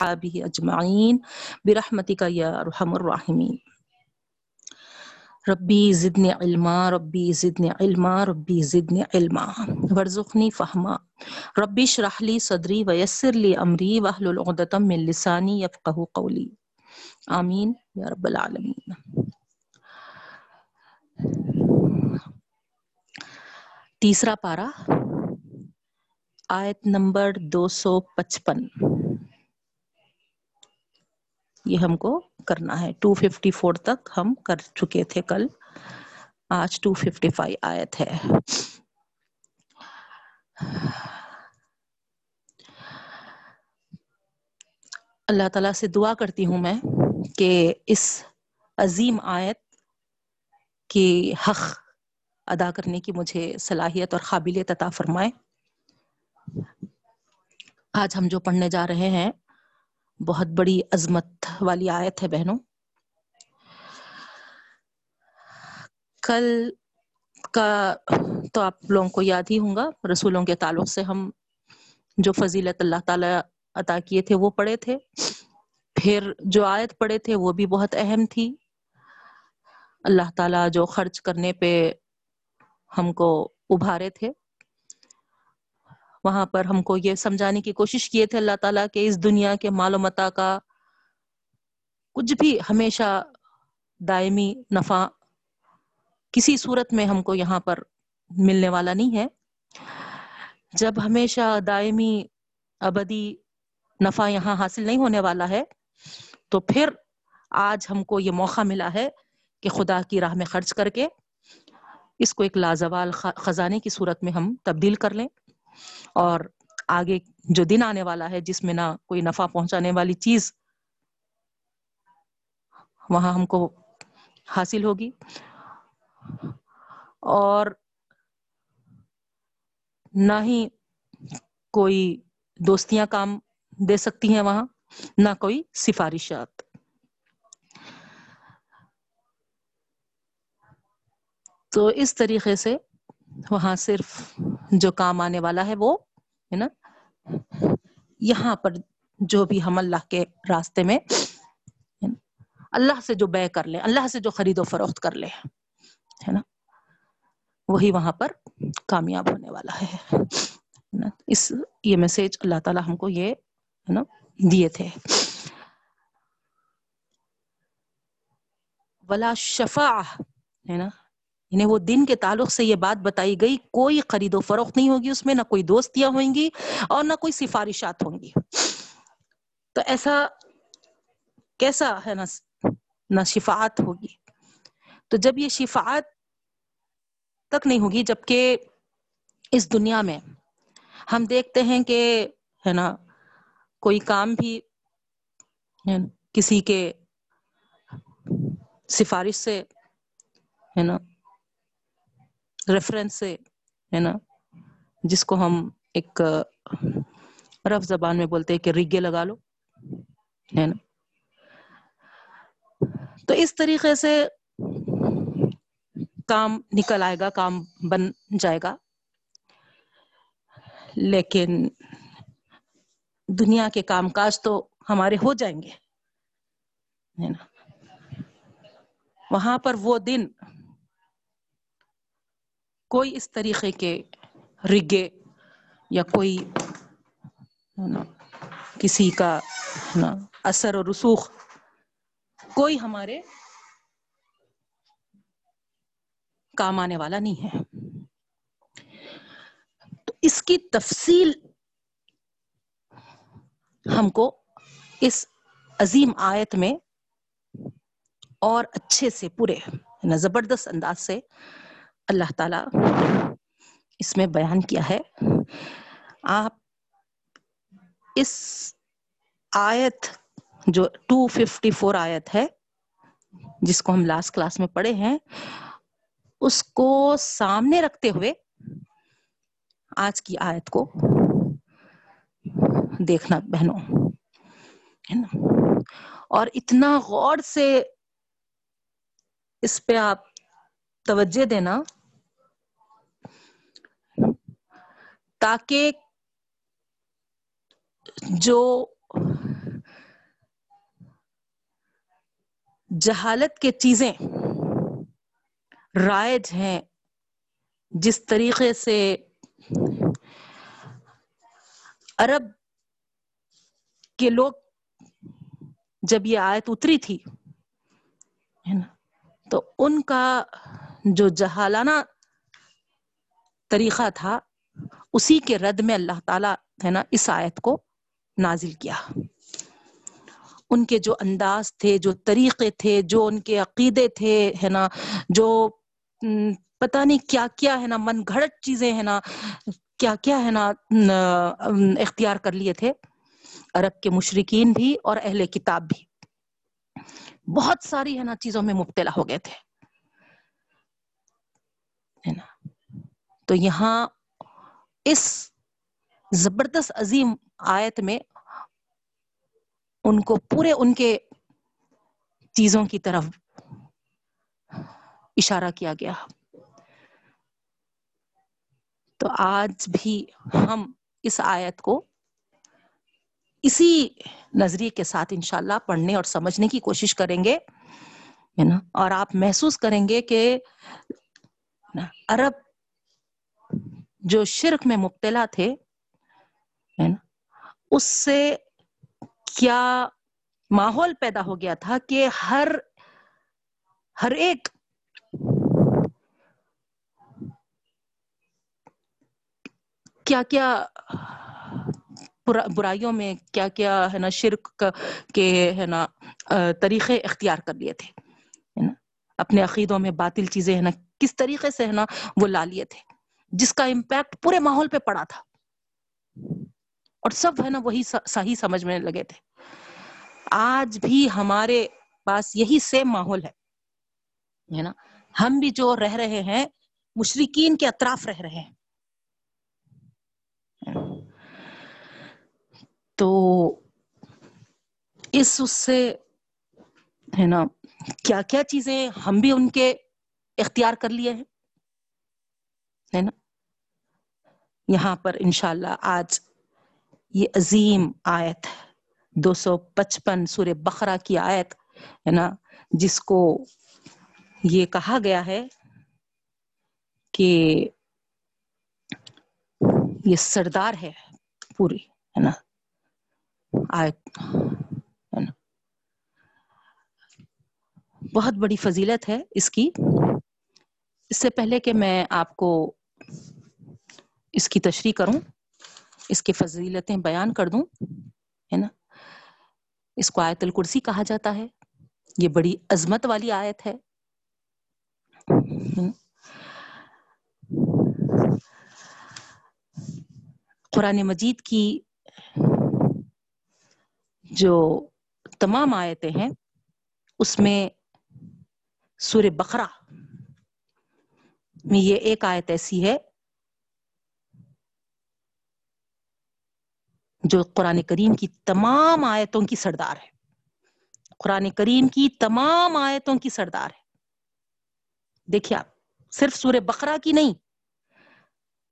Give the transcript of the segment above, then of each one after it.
وأصحابه أجمعين برحمتك يا أرحم الراحمين ربي زدني علما ربي زدني علما ربي زدني علما۔ وارزقني فهما ربي اشرح لي صدري ويسر لي أمري واحلل عقدة من لساني يفقه قولي آمين يا رب العالمين تیسرا پارا آیت نمبر دو سو پچپن۔ یہ ہم کو کرنا ہے۔ ٹو ففٹی فور تک ہم کر چکے تھے کل۔ آج ٹو ففٹی فائیو آیت ہے۔ اللہ تعالیٰ سے دعا کرتی ہوں میں کہ اس عظیم آیت کی حق ادا کرنے کی مجھے صلاحیت اور قابلیت عطا فرمائے۔ آج ہم جو پڑھنے جا رہے ہیں بہت بڑی عظمت والی آیت ہے بہنوں۔ کل کا تو آپ لوگوں کو یاد ہی ہوں گا، رسولوں کے تعلق سے ہم جو فضیلت اللہ تعالی عطا کیے تھے وہ پڑھے تھے۔ پھر جو آیت پڑھے تھے وہ بھی بہت اہم تھی۔ اللہ تعالیٰ جو خرچ کرنے پہ ہم کو ابھارے تھے۔ وہاں پر ہم کو یہ سمجھانے کی کوشش کیے تھے اللہ تعالیٰ کہ اس دنیا کے مال و متا کا۔ کچھ بھی ہمیشہ دائمی نفع کسی صورت میں ہم کو یہاں پر ملنے والا نہیں ہے۔ جب ہمیشہ دائمی ابدی نفع یہاں حاصل نہیں ہونے والا ہے، تو پھر آج ہم کو یہ موقع ملا ہے کہ خدا کی راہ میں خرچ کر کے اس کو ایک لازوال خزانے کی صورت میں ہم تبدیل کر لیں۔ اور آگے جو دن آنے والا ہے، جس میں نہ کوئی نفع پہنچانے والی چیز، وہاں ہم کو حاصل ہوگی۔ اور نہ ہی کوئی دوستیاں کام دے سکتی ہیں وہاں، نہ کوئی سفارشات۔ تو اس طریقے سے وہاں صرف جو کام آنے والا ہے وہ، ہے نا، یہاں پر جو بھی ہم اللہ کے راستے میں اللہ سے جو بے کر لیں، اللہ سے جو خرید و فروخت کر لیں، ہے نا، وہی وہاں پر کامیاب ہونے والا ہے اس یہ میسج اللہ تعالی ہم کو یہ، ہے نا، دیے تھے۔ ولا شفا ہے نا یعنی وہ دن کے تعلق سے یہ بات بتائی گئی، کوئی خرید و فروخت نہیں ہوگی اس میں، نہ کوئی دوستیاں ہوئیں گی اور نہ کوئی سفارشات ہوں گی۔ تو ایسا کیسا ہے نا نہ شفاعت ہوگی؟ تو جب یہ شفاعت تک نہیں ہوگی، جبکہ اس دنیا میں ہم دیکھتے ہیں کہ ہے نا کوئی کام بھی کسی کے سفارش سے ہے نا ریفرنس سے ہے نا؟ جس کو ہم ایک رف زبان میں بولتے ہیں کہ ریگے لگا لو، ہے نا؟ تو اس طریقے سے کام نکل آئے گا، کام بن جائے گا۔ لیکن دنیا کے کام کاج تو ہمارے ہو جائیں گے، ہے نا؟ وہاں پر وہ دن کوئی اس طریقے کے رگے یا کوئی کسی کا نا اثر و رسوخ، کوئی ہمارے کام آنے والا نہیں ہے۔ تو اس کی تفصیل ہم کو اس عظیم آیت میں اور اچھے سے پورے زبردست انداز سے اللہ تعالی اس میں بیان کیا ہے۔ آپ اس آیت جو ٹو ففٹی فور آیت ہے، جس کو ہم لاسٹ کلاس میں پڑھے ہیں، اس کو سامنے رکھتے ہوئے آج کی آیت کو دیکھنا بہنوں، ہے نا؟ اور اتنا غور سے اس پہ آپ توجہ دینا۔ تاکہ جو جہالت کے چیزیں رائج ہیں، جس طریقے سے عرب کے لوگ جب یہ آیت اتری تھی تو ان کا جو جہالانہ طریقہ تھا اسی کے رد میں اللہ تعالیٰ ہے نا اس آیت کو نازل کیا۔ ان کے جو انداز تھے، جو طریقے تھے، جو ان کے عقیدے تھے، ہے نا، جو پتہ نہیں کیا کیا ہے نا، من گھڑت چیزیں ہے نا، کیا کیا ہے نا اختیار کر لیے تھے۔ عرب کے مشرقین بھی اور اہل کتاب بھی۔ بہت ساری ہے نا چیزوں میں مبتلا ہو گئے تھے۔ تو یہاں اس زبردست عظیم آیت میں ان کو پورے ان کے چیزوں کی طرف اشارہ کیا گیا۔ تو آج بھی ہم اس آیت کو اسی نظریے کے ساتھ انشاءاللہ پڑھنے اور سمجھنے کی کوشش کریں گے اور آپ محسوس کریں گے کہ عرب جو شرک میں مبتلا تھے اس سے کیا ماحول پیدا ہو گیا تھا کہ ہر ہر ایک کیا کیا برائیوں میں کیا کیا، ہے نا، شرک کے، ہے نا طریقے اختیار کر لیے تھے اپنے عقیدوں میں باطل چیزیں، ہے نا، کس طریقے سے، ہے نا، وہ لا لیے تھے۔ جس کا امپیکٹ پورے ماحول پہ پڑا تھا۔ اور سب ہے نا وہی صحیح سمجھ میں لگے تھے۔ آج بھی ہمارے پاس یہی سیم ماحول ہے۔ نا؟ ہم بھی جو رہ رہے ہیں، مشرقین کے اطراف رہ رہے ہیں۔ تو اس اس سے ہے نا کیا کیا چیزیں ہم بھی ان کے اختیار کر لیے ہیں؟ ہے نا؟ یہاں پر انشاءاللہ آج یہ عظیم آیت دو سو پچپن سورہ بقرہ کی آیت ہے نا؟ جس کو یہ کہا گیا ہے کہ یہ سردار ہے پوری، ہے نا؟ آیت ہے نا؟ بہت بڑی فضیلت ہے اس کی۔ اس سے پہلے کہ میں آپ کو اس کی تشریح کروں، اس کی فضیلتیں بیان کر دوں، ہے نا؟ اس کو آیت الکرسی کہا جاتا ہے۔ یہ بڑی عظمت والی آیت ہے۔ قرآن مجید کی جو تمام آیتیں ہیں، اس میں سور بقرہ میں یہ ایک آیت ایسی ہے جو قرآن کریم کی تمام آیتوں کی سردار ہے۔ قرآن کریم کی تمام آیتوں کی سردار ہے۔ دیکھیے آپ، صرف سور بقرہ کی نہیں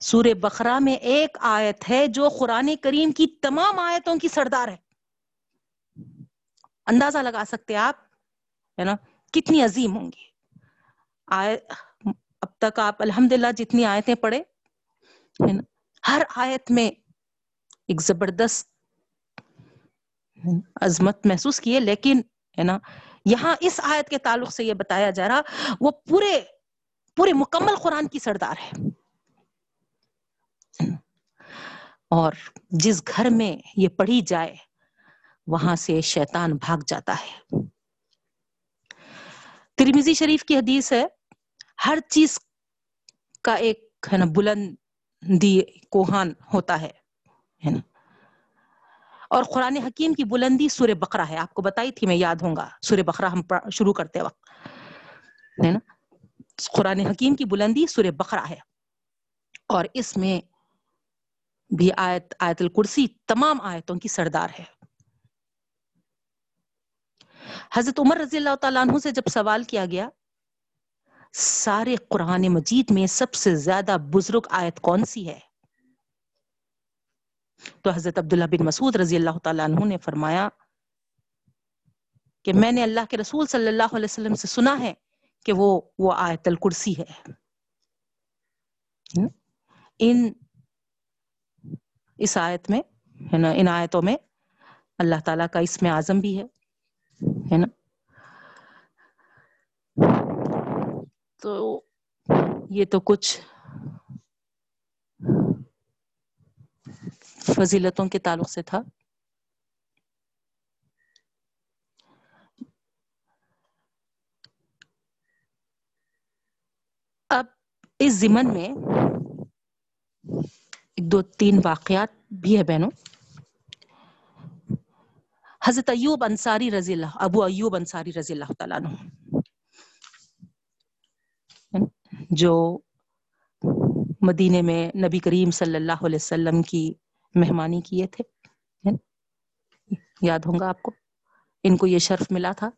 سور بقرہ میں ایک آیت ہے جو قرآن کریم کی تمام آیتوں کی سردار ہے۔ اندازہ لگا سکتے آپ، ہے نا؟ کتنی عظیم ہوں گی۔ آئے تک آپ الحمدللہ جتنی آیتیں پڑھے ہر آیت میں ایک زبردست عظمت محسوس کیے لیکن، ہے نا، یہاں اس آیت کے تعلق سے یہ بتایا جا رہا، وہ پورے پورے مکمل قرآن کی سردار ہے۔ اور جس گھر میں یہ پڑھی جائے، وہاں سے شیطان بھاگ جاتا ہے۔ ترمیزی شریف کی حدیث ہے، ہر چیز کا ایک ہے نا بلندی کوہان ہوتا ہے نا؟ اور قرآن حکیم کی بلندی سور بقرہ ہے۔ آپ کو بتائی تھی میں یاد ہوں گا سور بقرہ ہم شروع کرتے وقت، ہے نا؟ قرآن حکیم کی بلندی سور بقرہ ہے۔ اور اس میں بھی آیت آیت الکرسی تمام آیتوں کی سردار ہے۔ حضرت عمر رضی اللہ تعالیٰ عنہ سے جب سوال کیا گیا سارے قرآن مجید میں سب سے زیادہ بزرگ آیت کون سی ہے؟ تو حضرت عبداللہ بن مسعود رضی اللہ تعالیٰ عنہ نے فرمایا کہ میں نے اللہ کے رسول صلی اللہ علیہ وسلم سے سنا ہے کہ وہ وہ آیت الکرسی ہے۔ ان، اس آیت میں، ہے نا، ان آیتوں میں اللہ تعالیٰ کا اس میں اعظم بھی ہے نا؟ تو یہ تو کچھ فضیلتوں کے تعلق سے تھا۔ اب اس زمن میں ایک دو تین واقعات بھی ہے بہنوں۔ حضرت ایوب انصاری رضی اللہ، ابو ایوب انصاری رضی اللہ تعالیٰ عنہ۔ جو مدینے میں نبی کریم صلی اللہ علیہ وسلم کی مہمانی کیے تھے یاد ہوں گا آپ کو؟ ان کو یہ شرف ملا تھا۔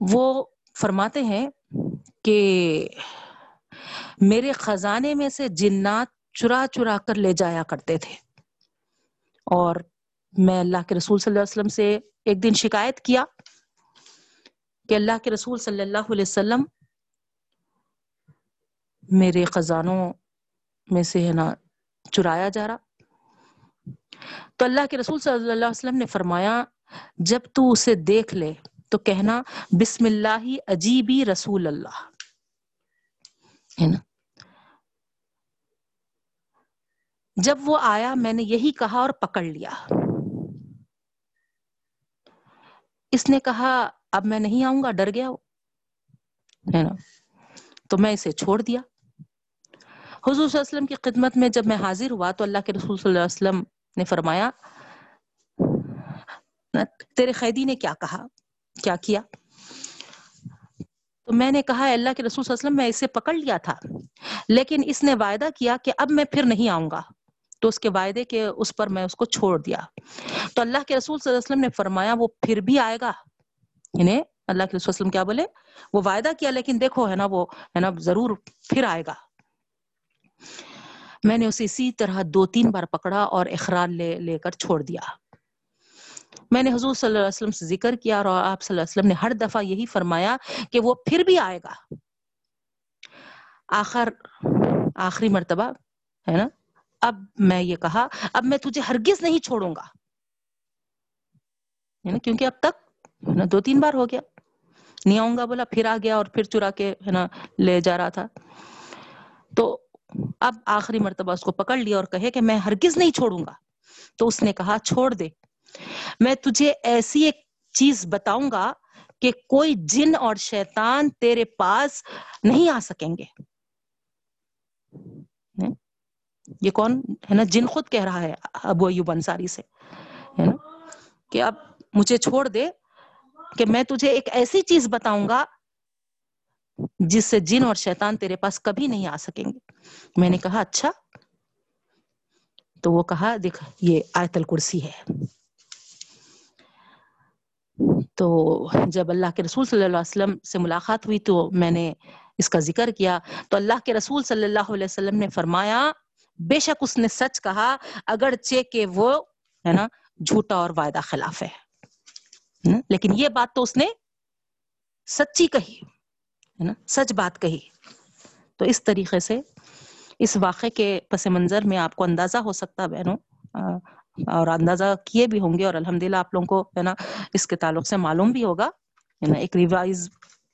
وہ فرماتے ہیں کہ میرے خزانے میں سے جنات چرا چرا کر لے جایا کرتے تھے۔ اور میں اللہ کے رسول صلی اللہ علیہ وسلم سے ایک دن شکایت کیا کہ اللہ کے رسول صلی اللہ علیہ وسلم میرے خزانوں میں سے ہے نا چرایا جا رہا۔ تو اللہ کے رسول صلی اللہ علیہ وسلم نے فرمایا، جب تو اسے دیکھ لے تو کہنا، بسم اللہ عجیبی رسول اللہ۔ ہے نا؟ جب وہ آیا، میں نے یہی کہا اور پکڑ لیا۔ اس نے کہا، اب میں نہیں آؤں گا، ڈر گیا ہے نا؟ تو میں اسے چھوڑ دیا۔ حضور صلی اللہ علیہ وسلم کی خدمت میں جب میں حاضر ہوا تو اللہ کے رسول صلی اللہ علیہ وسلم نے فرمایا، تیرے قیدی نے کیا کہا؟ کیا کیا؟ تو میں نے کہا اللہ کے رسول صلی اللہ علیہ وسلم، میں اسے پکڑ لیا تھا، لیکن اس نے وعدہ کیا کہ اب میں پھر نہیں آؤں گا۔ تو اس کے وعدے کے اس پر میں اس کو چھوڑ دیا۔ تو اللہ کے رسول صلی اللہ علیہ وسلم نے فرمایا، وہ پھر بھی آئے گا۔ انہیں اللہ کے رسول وسلم کیا بولے؟ وہ وعدہ کیا، لیکن دیکھو، ہے نا وہ، ہے نا، ضرور پھر آئے گا۔ میں نے اسے اسی طرح دو تین بار پکڑا اور اخرار لے لے کر چھوڑ دیا۔ میں نے حضور صلی اللہ علیہ وسلم سے ذکر کیا اور آپ صلی اللہ علیہ وسلم نے ہر دفعہ یہی فرمایا کہ وہ پھر بھی آئے گا۔ آخر، آخری مرتبہ، ہے نا؟ اب میں یہ کہا، اب میں تجھے ہرگز نہیں چھوڑوں گا۔ کیونکہ اب تک دو تین بار ہو گیا۔ نہیں آؤں گا، بولا پھر آ گیا اور پھر چرا کے، ہے نا، لے جا رہا تھا۔ تو اب آخری مرتبہ اس کو پکڑ لیا اور کہے کہ میں ہرگز نہیں چھوڑوں گا۔ تو اس نے کہا، چھوڑ دے۔ میں تجھے ایسی ایک چیز بتاؤں گا کہ کوئی جن اور شیطان تیرے پاس نہیں آ سکیں گے۔ یہ کون ہے نا؟ جن خود کہہ رہا ہے ابو ایوب انصاری سے۔ ہے نا؟ کہ اب مجھے چھوڑ دے کہ میں تجھے ایک ایسی چیز بتاؤں گا جس سے جن اور شیطان تیرے پاس کبھی نہیں آ سکیں گے۔ میں نے کہا اچھا۔ تو وہ کہا، دیکھ، یہ آیت الکرسی ہے۔ تو جب اللہ کے رسول صلی اللہ علیہ وسلم سے ملاقات ہوئی تو میں نے اس کا ذکر کیا۔ تو اللہ کے رسول صلی اللہ علیہ وسلم نے فرمایا، بے شک اس نے سچ کہا، اگرچہ کہ وہ، ہے نا، جھوٹا اور وعدہ خلاف ہے۔ لیکن یہ بات تو اس نے سچی کہی۔ ہے نا؟ سچ بات کہی۔ تو اس طریقے سے اس واقعے کے پس منظر میں آپ کو اندازہ ہو سکتا بہنوں اور اندازہ کیے بھی ہوں گے اور الحمدللہ آپ لوگوں کو ہے نا، اس کے تعلق سے معلوم بھی ہوگا، ہے نا؟ ایک ریوائز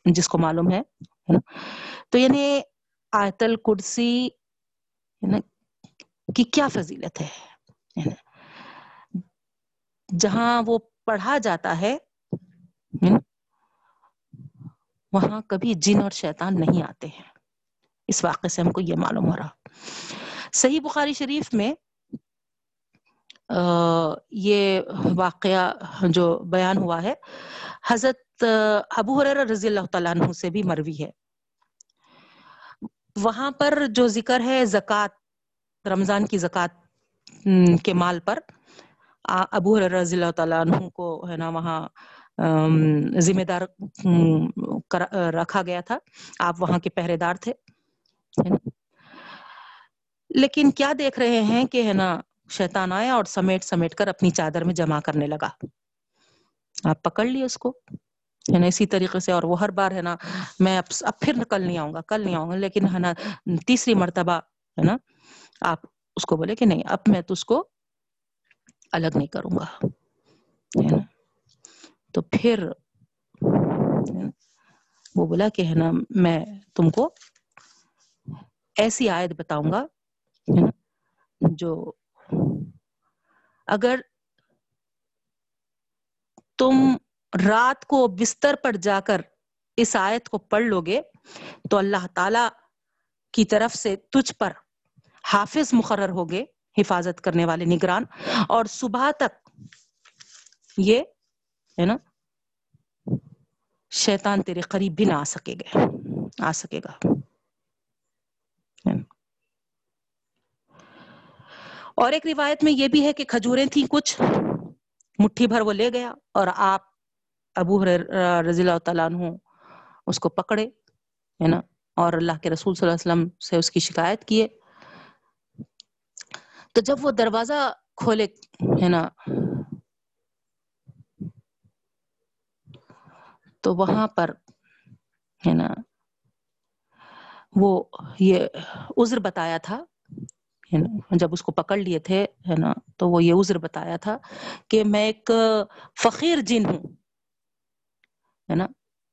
جس کو معلوم ہے تو یعنی آیت الکرسی کی کیا فضیلت ہے؟ جہاں وہ پڑھا جاتا ہے وہاں کبھی جن اور شیطان نہیں آتے ہیں۔ اس واقعے سے ہم کو یہ معلوم ہو رہا۔ صحیح بخاری شریف میں یہ واقعہ جو بیان ہوا ہے، حضرت ابو حریر رضی اللہ تعالیٰ عنہ سے بھی مروی ہے۔ وہاں پر جو ذکر ہے، زکوٰۃ، رمضان کی زکوٰۃ کے مال پر ابو حریر رضی اللہ تعالیٰ عنہ کو ہے نا، وہاں ذمہ دار رکھا گیا تھا۔ آپ وہاں کے پہرے دار تھے لیکن کیا دیکھ رہے ہیں کہ ہے نا شیطان آیا اور سمیٹ سمیٹ کر اپنی چادر میں جمع کرنے لگا۔ آپ پکڑ لیے اس کو ہے نا؟ اسی طریقے سے اور وہ ہر بار ہے نا میں اب اب پھر کل نہیں آؤں گا کل نہیں آؤں گا لیکن ہے نا تیسری مرتبہ ہے نا آپ اس کو بولے کہ نہیں اب میں تو اس کو الگ نہیں کروں گا ہے نا؟ تو پھر وہ بولا کہ ہے نا، میں تم کو ایسی آیت بتاؤں گا جو اگر تم رات کو بستر پر جا کر اس آیت کو پڑھ لو گے تو اللہ تعالی کی طرف سے تجھ پر حافظ مقرر ہوگے حفاظت کرنے والے نگران، اور صبح تک یہ ہے نا؟ شیطان تیرے قریب بھی نہ آ سکے گا، آ سکے گا۔ اور ایک روایت میں یہ بھی ہے کہ کھجوریں تھیں کچھ، مٹھی بھر وہ لے گیا اور آپ ابو رضی اللہ تعالیٰ عنہ اس کو پکڑے، ہے نا؟ اور اللہ کے رسول صلی اللہ علیہ وسلم سے اس کی شکایت کیے۔ تو جب وہ دروازہ کھولے، ہے نا؟ تو وہاں پر ہے نا، وہ یہ عذر بتایا تھا جب اس کو پکڑ لیے تھے، ہے نا، تو وہ یہ عذر بتایا تھا کہ میں ایک فقیر جن ہوں، ہے نا،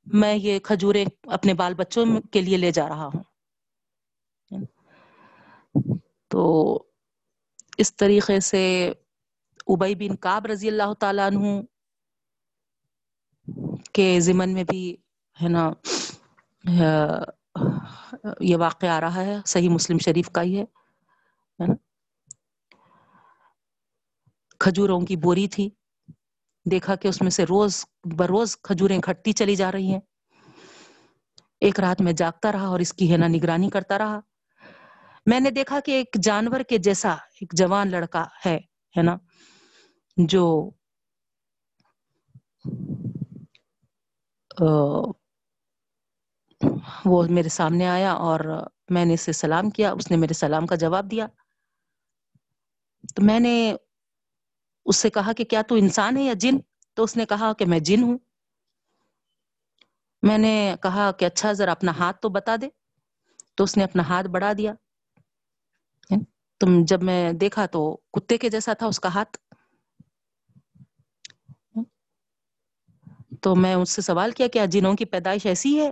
میں یہ کھجورے اپنے بال بچوں کے لیے لے جا رہا ہوں۔ تو اس طریقے سے ابئی بن کاب رضی اللہ تعالیٰ عنہ کے ضمن میں بھی ہے نا یہ واقع آ رہا ہے، صحیح مسلم شریف کا ہی ہے کھجوروں کی بوری تھی، دیکھا کہ اس میں سے روز بروز کھجوریں گھٹتی چلی جا رہی ہیں۔ ایک رات میں جاگتا رہا اور اس کی ہے نا نگرانی کرتا رہا۔ میں نے دیکھا کہ ایک جانور کے جیسا ایک جوان لڑکا ہے ہے نا، جو وہ میرے سامنے آیا اور میں نے اسے سلام کیا، اس نے میرے سلام کا جواب دیا۔ تو میں نے اس سے کہا کہ کیا تو انسان ہے یا جن؟ تو اس نے کہا کہ میں جن ہوں۔ میں نے کہا کہ اچھا ذرا اپنا ہاتھ تو بتا دے۔ تو اس نے اپنا ہاتھ بڑھا دیا۔ یعنی تم جب میں دیکھا تو کتے کے جیسا تھا اس کا ہاتھ۔ تو میں اس سے سوال کیا کیا جنوں کی پیدائش ایسی ہے؟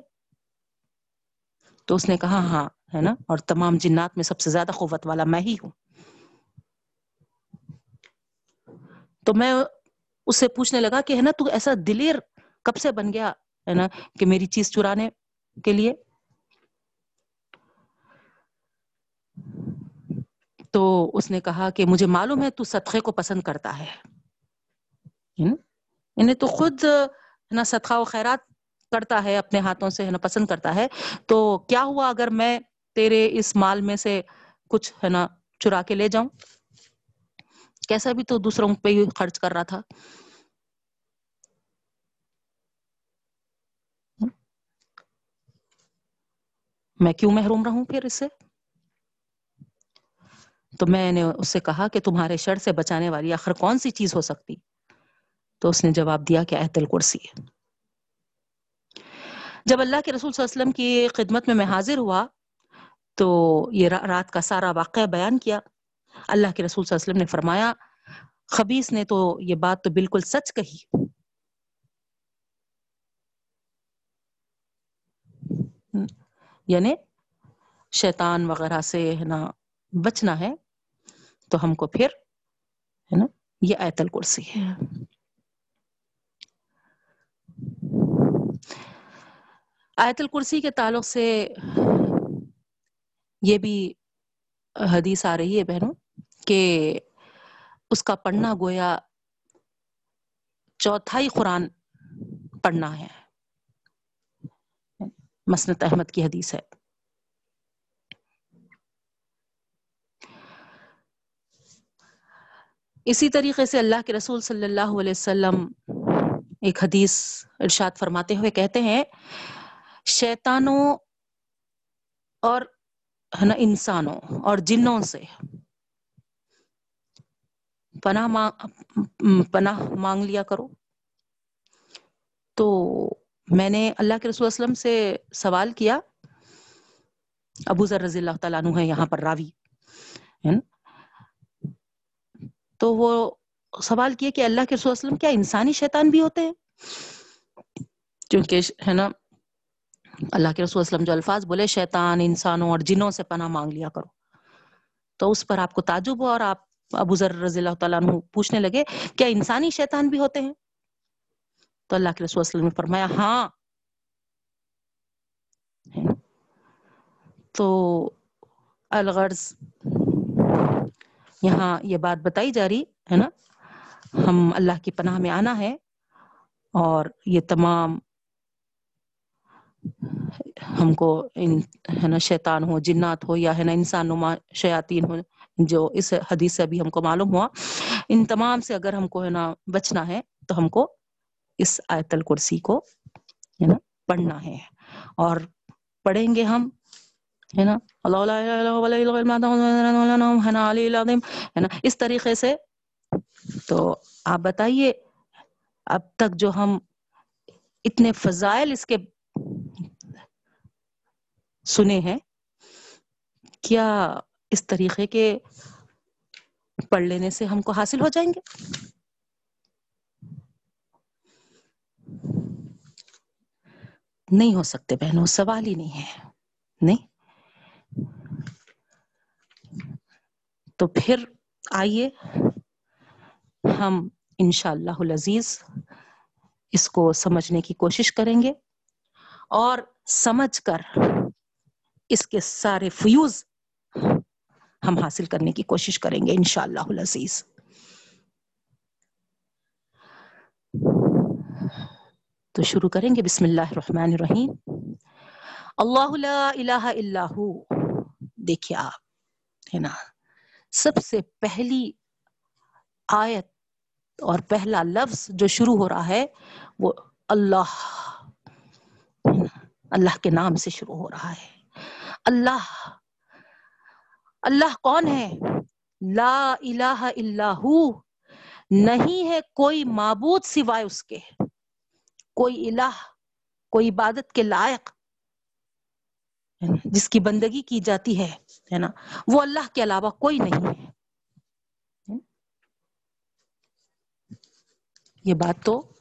تو اس نے کہا ہاں ہے نا؟ اور تمام جنات میں سب سے زیادہ قوت والا میں ہی ہوں۔ تو میں اس سے پوچھنے لگا کہ، ہے نا، تو ایسا دلیر کب سے بن گیا، ہے نا، کہ میری چیز چرانے کے لیے؟ تو اس نے کہا کہ مجھے معلوم ہے تو صدقے کو پسند کرتا ہے۔ انہیں یعنی تو خود نا صدقہ و خیرات کرتا ہے، اپنے ہاتھوں سے نا، پسند کرتا ہے۔ تو کیا ہوا اگر میں تیرے اس مال میں سے کچھ ہے نا چرا کے لے جاؤں؟ کیسا بھی تو دوسروں پہ ہی خرچ کر رہا تھا۔ میں کیوں محروم رہوں پھر اس سے؟ تو میں نے اس سے کہا کہ تمہارے شر سے بچانے والی آخر کون سی چیز ہو سکتی؟ تو اس نے جواب دیا کہ ایت الکرسی جب اللہ کے رسول صلی اللہ علیہ وسلم کی خدمت میں میں حاضر ہوا، تو یہ رات کا سارا واقعہ بیان کیا۔ اللہ کے رسول صلی اللہ علیہ وسلم نے فرمایا خبیص نے تو یہ بات تو بالکل سچ کہی۔ یعنی شیطان وغیرہ سے ہے نا بچنا ہے، تو ہم کو پھر ہے نا یہ ایت الکرسی ہے۔ آیت الکرسی کے تعلق سے یہ بھی حدیث آ رہی ہے بہنوں کہ اس کا پڑھنا گویا چوتھائی قرآن پڑھنا ہے۔ مسنت احمد کی حدیث ہے۔ اسی طریقے سے اللہ کے رسول صلی اللہ علیہ وسلم ایک حدیث ارشاد فرماتے ہوئے کہتے ہیں شیطانوں اور ہے نا انسانوں اور جنوں سے پناہ پناہ مانگ لیا کرو۔ تو میں نے اللہ کے رسول وسلم سے سوال کیا۔ ابو ذر رضی اللہ تعالیٰ عنہ ہے یہاں پر راوی۔ تو وہ سوال کیا کہ اللہ کے رسول وسلم کیا انسانی شیطان بھی ہوتے ہیں؟ کیونکہ ہے نا اللہ کے رسول وسلم جو الفاظ بولے، شیطان، انسانوں اور جنوں سے پناہ مانگ لیا کرو۔ تو اس پر آپ کو تعجب ہوا اور آپ ابو ذر رضی اللہ تعالیٰ عنہ پوچھنے لگے، کیا انسانی شیطان بھی ہوتے ہیں؟ تو اللہ کے رسول وسلم نے فرمایا ہاں۔ تو الغرض، یہاں یہ بات بتائی جا رہی، ہے نا؟ ہم اللہ کی پناہ میں آنا ہے اور یہ تمام ہم کو ہے نا، شیطان ہو، جنات ہو، یا ہے نا انسان نما، شیاطین ہو، جو اس حدیث سے ابھی ہم کو معلوم ہوا۔ ان تمام سے اگر ہم کو، ہے نا، بچنا ہے، تو ہم کو اس آیت الکرسی کو، ہے نا، پڑھنا ہے۔ اور پڑھیں گے ہم، ہے نا، اللہ اس طریقے سے۔ تو آپ بتائیے، اب تک جو ہم اتنے فضائل اس کے سنے ہیں۔ کیا اس طریقے کے پڑھ لینے سے ہم کو حاصل ہو جائیں گے؟ نہیں ہو سکتے بہنوں، سوال ہی نہیں ہے۔ نہیں؟ تو پھر آئیے، ہم انشاءاللہ العزیز اس کو سمجھنے کی کوشش کریں گے اور سمجھ کر اس کے سارے فیوز ہم حاصل کرنے کی کوشش کریں گے انشاءاللہ العزیز۔ تو شروع کریں گے۔ بسم اللہ الرحمن الرحیم۔ اللہ لا الہ الا ہو۔ دیکھیے آپ، ہے نا؟ سب سے پہلی آیت اور پہلا لفظ جو شروع ہو رہا ہے، وہ اللہ اللہ کے نام سے شروع ہو رہا ہے۔ اللہ۔ اللہ کون ہے؟ لا الہ الا ہو۔ نہیں ہے کوئی معبود سوائے اس کے۔ کوئی الہ، کوئی عبادت کے لائق جس کی بندگی کی جاتی ہے نا؟ وہ اللہ کے علاوہ کوئی نہیں ہے۔ یہ بات تو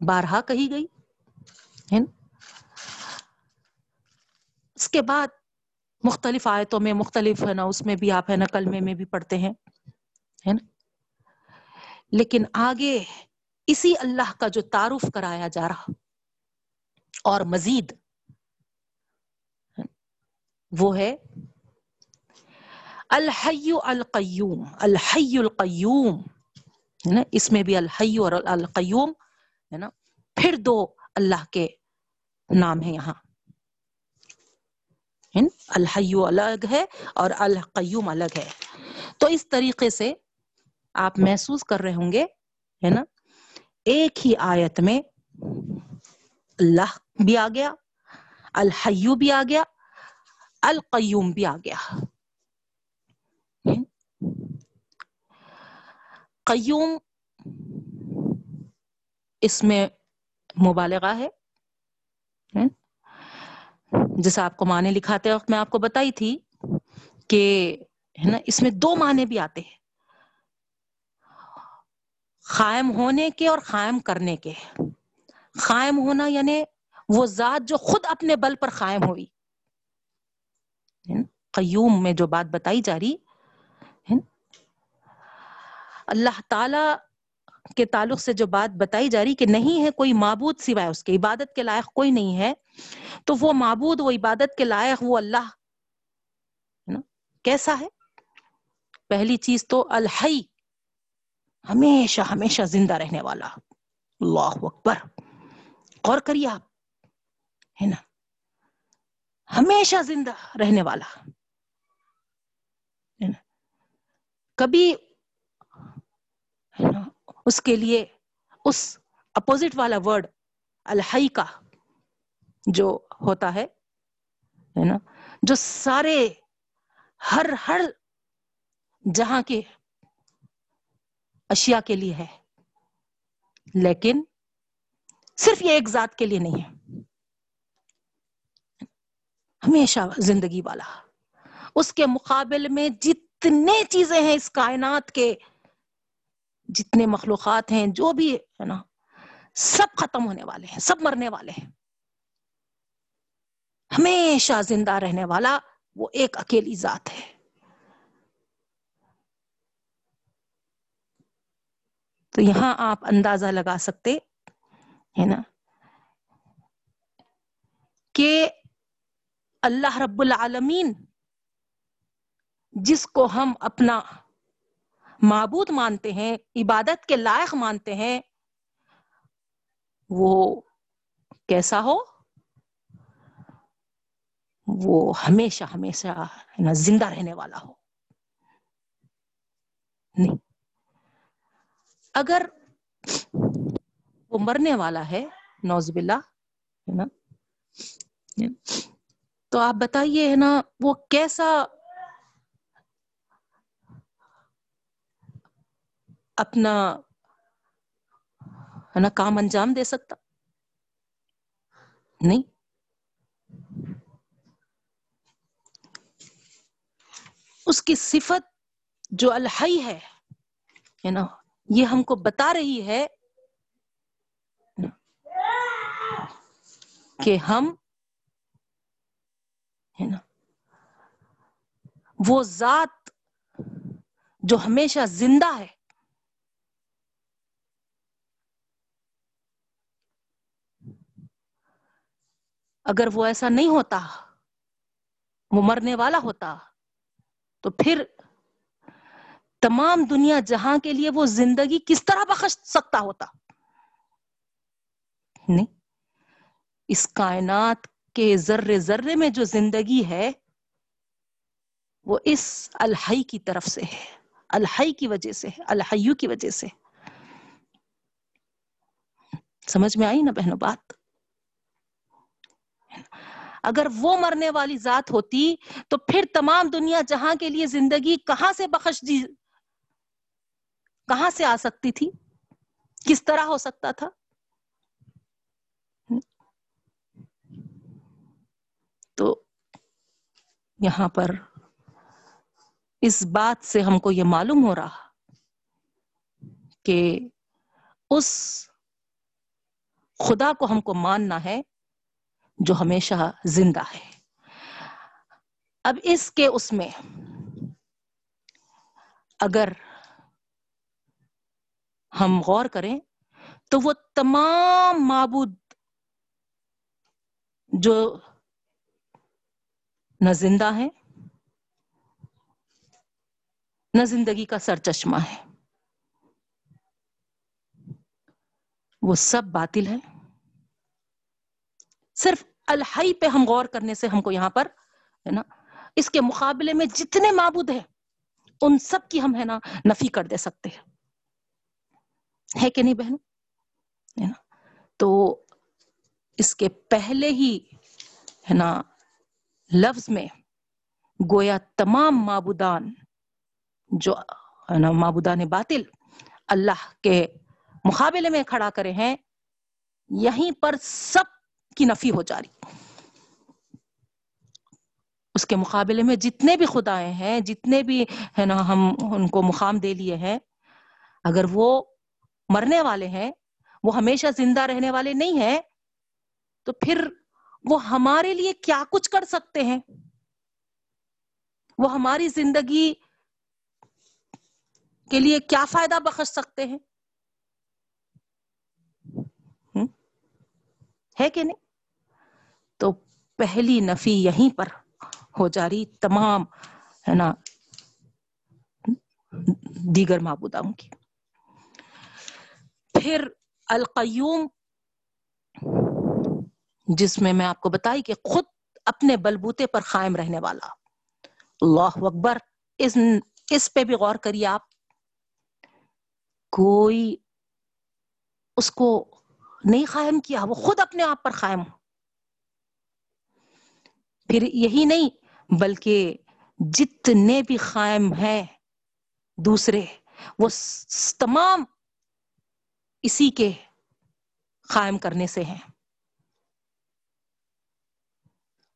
بارہا کہی گئی، ہے اس کے بعد مختلف آیتوں میں مختلف ہے نا، اس میں بھی آپ ہے نا کلمے میں بھی پڑھتے ہیں، ہے نا؟ لیکن آگے اسی اللہ کا جو تعارف کرایا جا رہا اور مزید، وہ ہے الحی القیوم الحی القیوم، ہے نا؟ اس میں بھی الحی اور القیوم، ہے نا؟ پھر دو اللہ کے نام ہے یہاں۔ الحی الگ ہے اور القیوم الگ ہے۔ تو اس طریقے سے آپ محسوس کر رہے ہوں گے، ہے نا؟ ایک ہی آیت میں اللہ بھی آ گیا الحیو بھی آ گیا، القیوم بھی آ گیا۔ قیوم اس میں مبالغہ ہے۔ جیسے آپ کو معنی لکھاتے وقت میں آپ کو بتائی تھی کہ، ہے نا، اس میں دو معنی بھی آتے ہیں۔ قائم ہونے کے اور قائم کرنے کے۔ قائم ہونا یعنی وہ ذات جو خود اپنے بل پر قائم ہوئی۔ قیوم میں جو بات بتائی جا رہی اللہ تعالی کے تعلق سے جو بات بتائی جا رہی کہ نہیں ہے کوئی معبود سوائے اس کے، عبادت کے لائق کوئی نہیں ہے۔ تو وہ معبود وہ عبادت کے لائق وہ اللہ کیسا ہے؟ پہلی چیز تو الحی، ہمیشہ ہمیشہ زندہ رہنے والا۔ اللہ اکبر۔ غور کریے آپ، ہے نا؟ ہمیشہ زندہ رہنے والا کبھی اس کے لیے، اس اپوزٹ والا ورڈ الحی کا۔ جو ہوتا ہے نا؟ جو سارے، ہر ہر جہاں کے اشیاء کے لیے ہے، لیکن صرف یہ ایک ذات کے لیے نہیں ہے۔ ہمیشہ زندگی والا، اس کے مقابل میں جتنے چیزیں ہیں اس کائنات کے، جتنے مخلوقات ہیں، جو بھی ہے نا، سب ختم ہونے والے ہیں، سب مرنے والے ہیں۔ ہمیشہ زندہ رہنے والا وہ ایک اکیلی ذات ہے۔ تو یہاں آپ اندازہ لگا سکتے ہے نا کہ اللہ رب العالمین جس کو ہم اپنا معبود مانتے ہیں، عبادت کے لائق مانتے ہیں، وہ کیسا ہو؟ وہ ہمیشہ ہمیشہ زندہ رہنے والا ہو۔ نہیں۔ اگر وہ مرنے والا ہے نوز باللہ، ہے نا۔ تو آپ بتائیے، ہے نا، وہ کیسا اپنا، ہے نا، کام انجام دے سکتا؟ نہیں۔ اس کی صفت جو الحی ہے نا یہ ہم کو بتا رہی ہے کہ ہم وہ ذات جو ہمیشہ زندہ ہے۔ اگر وہ ایسا نہیں ہوتا، وہ مرنے والا ہوتا۔ تو پھر تمام دنیا جہاں کے لیے وہ زندگی کس طرح بخش سکتا ہوتا؟ نہیں۔ اس کائنات کے ذرے ذرے میں جو زندگی ہے، وہ اس الحی کی طرف سے ہے۔ الحی کی وجہ سے الحیو کی وجہ سے۔ سمجھ میں آئی نا بہنوں بات؟ اگر وہ مرنے والی ذات ہوتی تو پھر تمام دنیا جہاں کے لیے زندگی کہاں سے بخش دی کہاں سے آ سکتی تھی؟ کس طرح ہو سکتا تھا؟ تو یہاں پر اس بات سے ہم کو یہ معلوم ہو رہا کہ اس خدا کو ہم کو ماننا ہے جو ہمیشہ زندہ ہے۔ اب اس کے اس میں اگر ہم غور کریں تو وہ تمام معبود جو نہ زندہ ہے نہ زندگی کا سر چشمہ ہے۔ وہ سب باطل ہے صرف الحی پہ ہم غور کرنے سے ہم کو یہاں پر، ہے نا؟ اس کے مقابلے میں جتنے معبود ہیں، ان سب کی ہم، ہے نا، نفی کر دے سکتے ہیں۔ ہے کہ نہیں بہن تو اس کے پہلے ہی، ہے نا، لفظ میں گویا تمام معبودان جو، ہے نا، معبودان باطل اللہ کے مقابلے میں کھڑا کرے ہیں، یہیں پر سب کی نفی ہو جا رہی اس کے مقابلے میں جتنے بھی خدائے ہیں، جتنے بھی ہے نا، ہم ان کو مقام دے لیے ہیں، اگر وہ مرنے والے ہیں، وہ ہمیشہ زندہ رہنے والے نہیں ہیں، تو پھر وہ ہمارے لیے کیا کچھ کر سکتے ہیں؟ وہ ہماری زندگی کے لیے کیا فائدہ بخش سکتے ہیں؟ ہے کہ نہیں؟ تو پہلی نفی یہیں پر ہو جا رہی، تمام، ہے نا، دیگر معبوداؤں کی۔ پھر القیوم، جس میں میں آپ کو بتائی کہ خود اپنے بلبوتے پر قائم رہنے والا۔ اللہ اکبر، اس اس پہ بھی غور کریے آپ۔ کوئی اس کو نہیں قائم کیا، وہ خود اپنے آپ پر قائم ہو۔ پھر یہی نہیں، بلکہ جتنے بھی قائم ہیں دوسرے، وہ تمام اسی کے قائم کرنے سے ہیں۔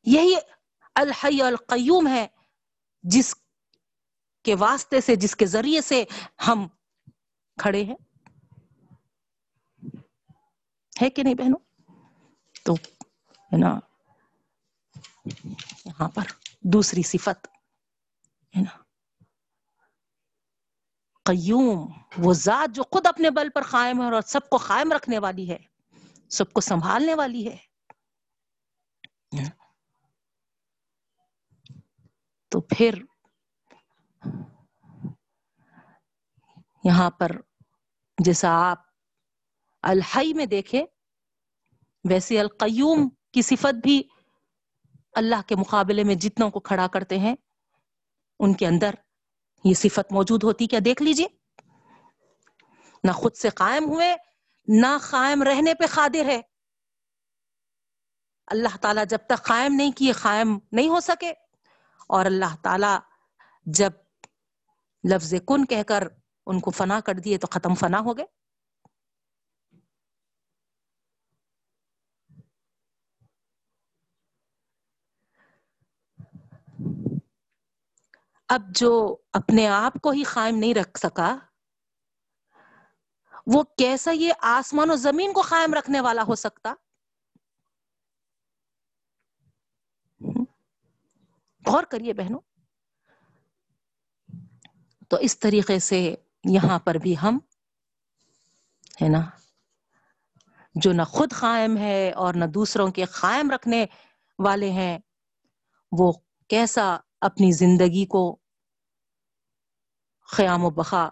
یہی الحی القیوم ہے، جس کے واسطے سے، جس کے ذریعے سے ہم کھڑے ہیں۔ ہے کہ نہیں بہنوں تو ہے نا یہاں پر دوسری صفت ہے نا قیوم وہ ذات جو خود اپنے بل پر قائم ہے اور سب کو قائم رکھنے والی ہے سب کو سنبھالنے والی ہے تو پھر یہاں پر جیسا آپ الحی میں دیکھے ویسے القیوم کی صفت بھی اللہ کے مقابلے میں جتنوں کو کھڑا کرتے ہیں، ان کے اندر یہ صفت موجود ہوتی، کیا دیکھ لیجیے؟ نہ خود سے قائم ہوئے، نہ قائم رہنے پہ قادر ہے۔ اللہ تعالیٰ جب تک قائم نہیں کیے، قائم نہیں ہو سکے۔ اور اللہ تعالیٰ جب لفظ کن کہہ کر ان کو فنا کر دیے تو ختم فنا ہو گئے۔ اب جو اپنے آپ کو ہی قائم نہیں رکھ سکا، وہ کیسا یہ آسمان و زمین کو قائم رکھنے والا ہو سکتا؟ غور کریے بہنوں، تو اس طریقے سے یہاں پر بھی ہم، ہے نا، جو نہ خود قائم ہے اور نہ دوسروں کے قائم رکھنے والے ہیں، وہ کیسا اپنی زندگی کو خیام و بخا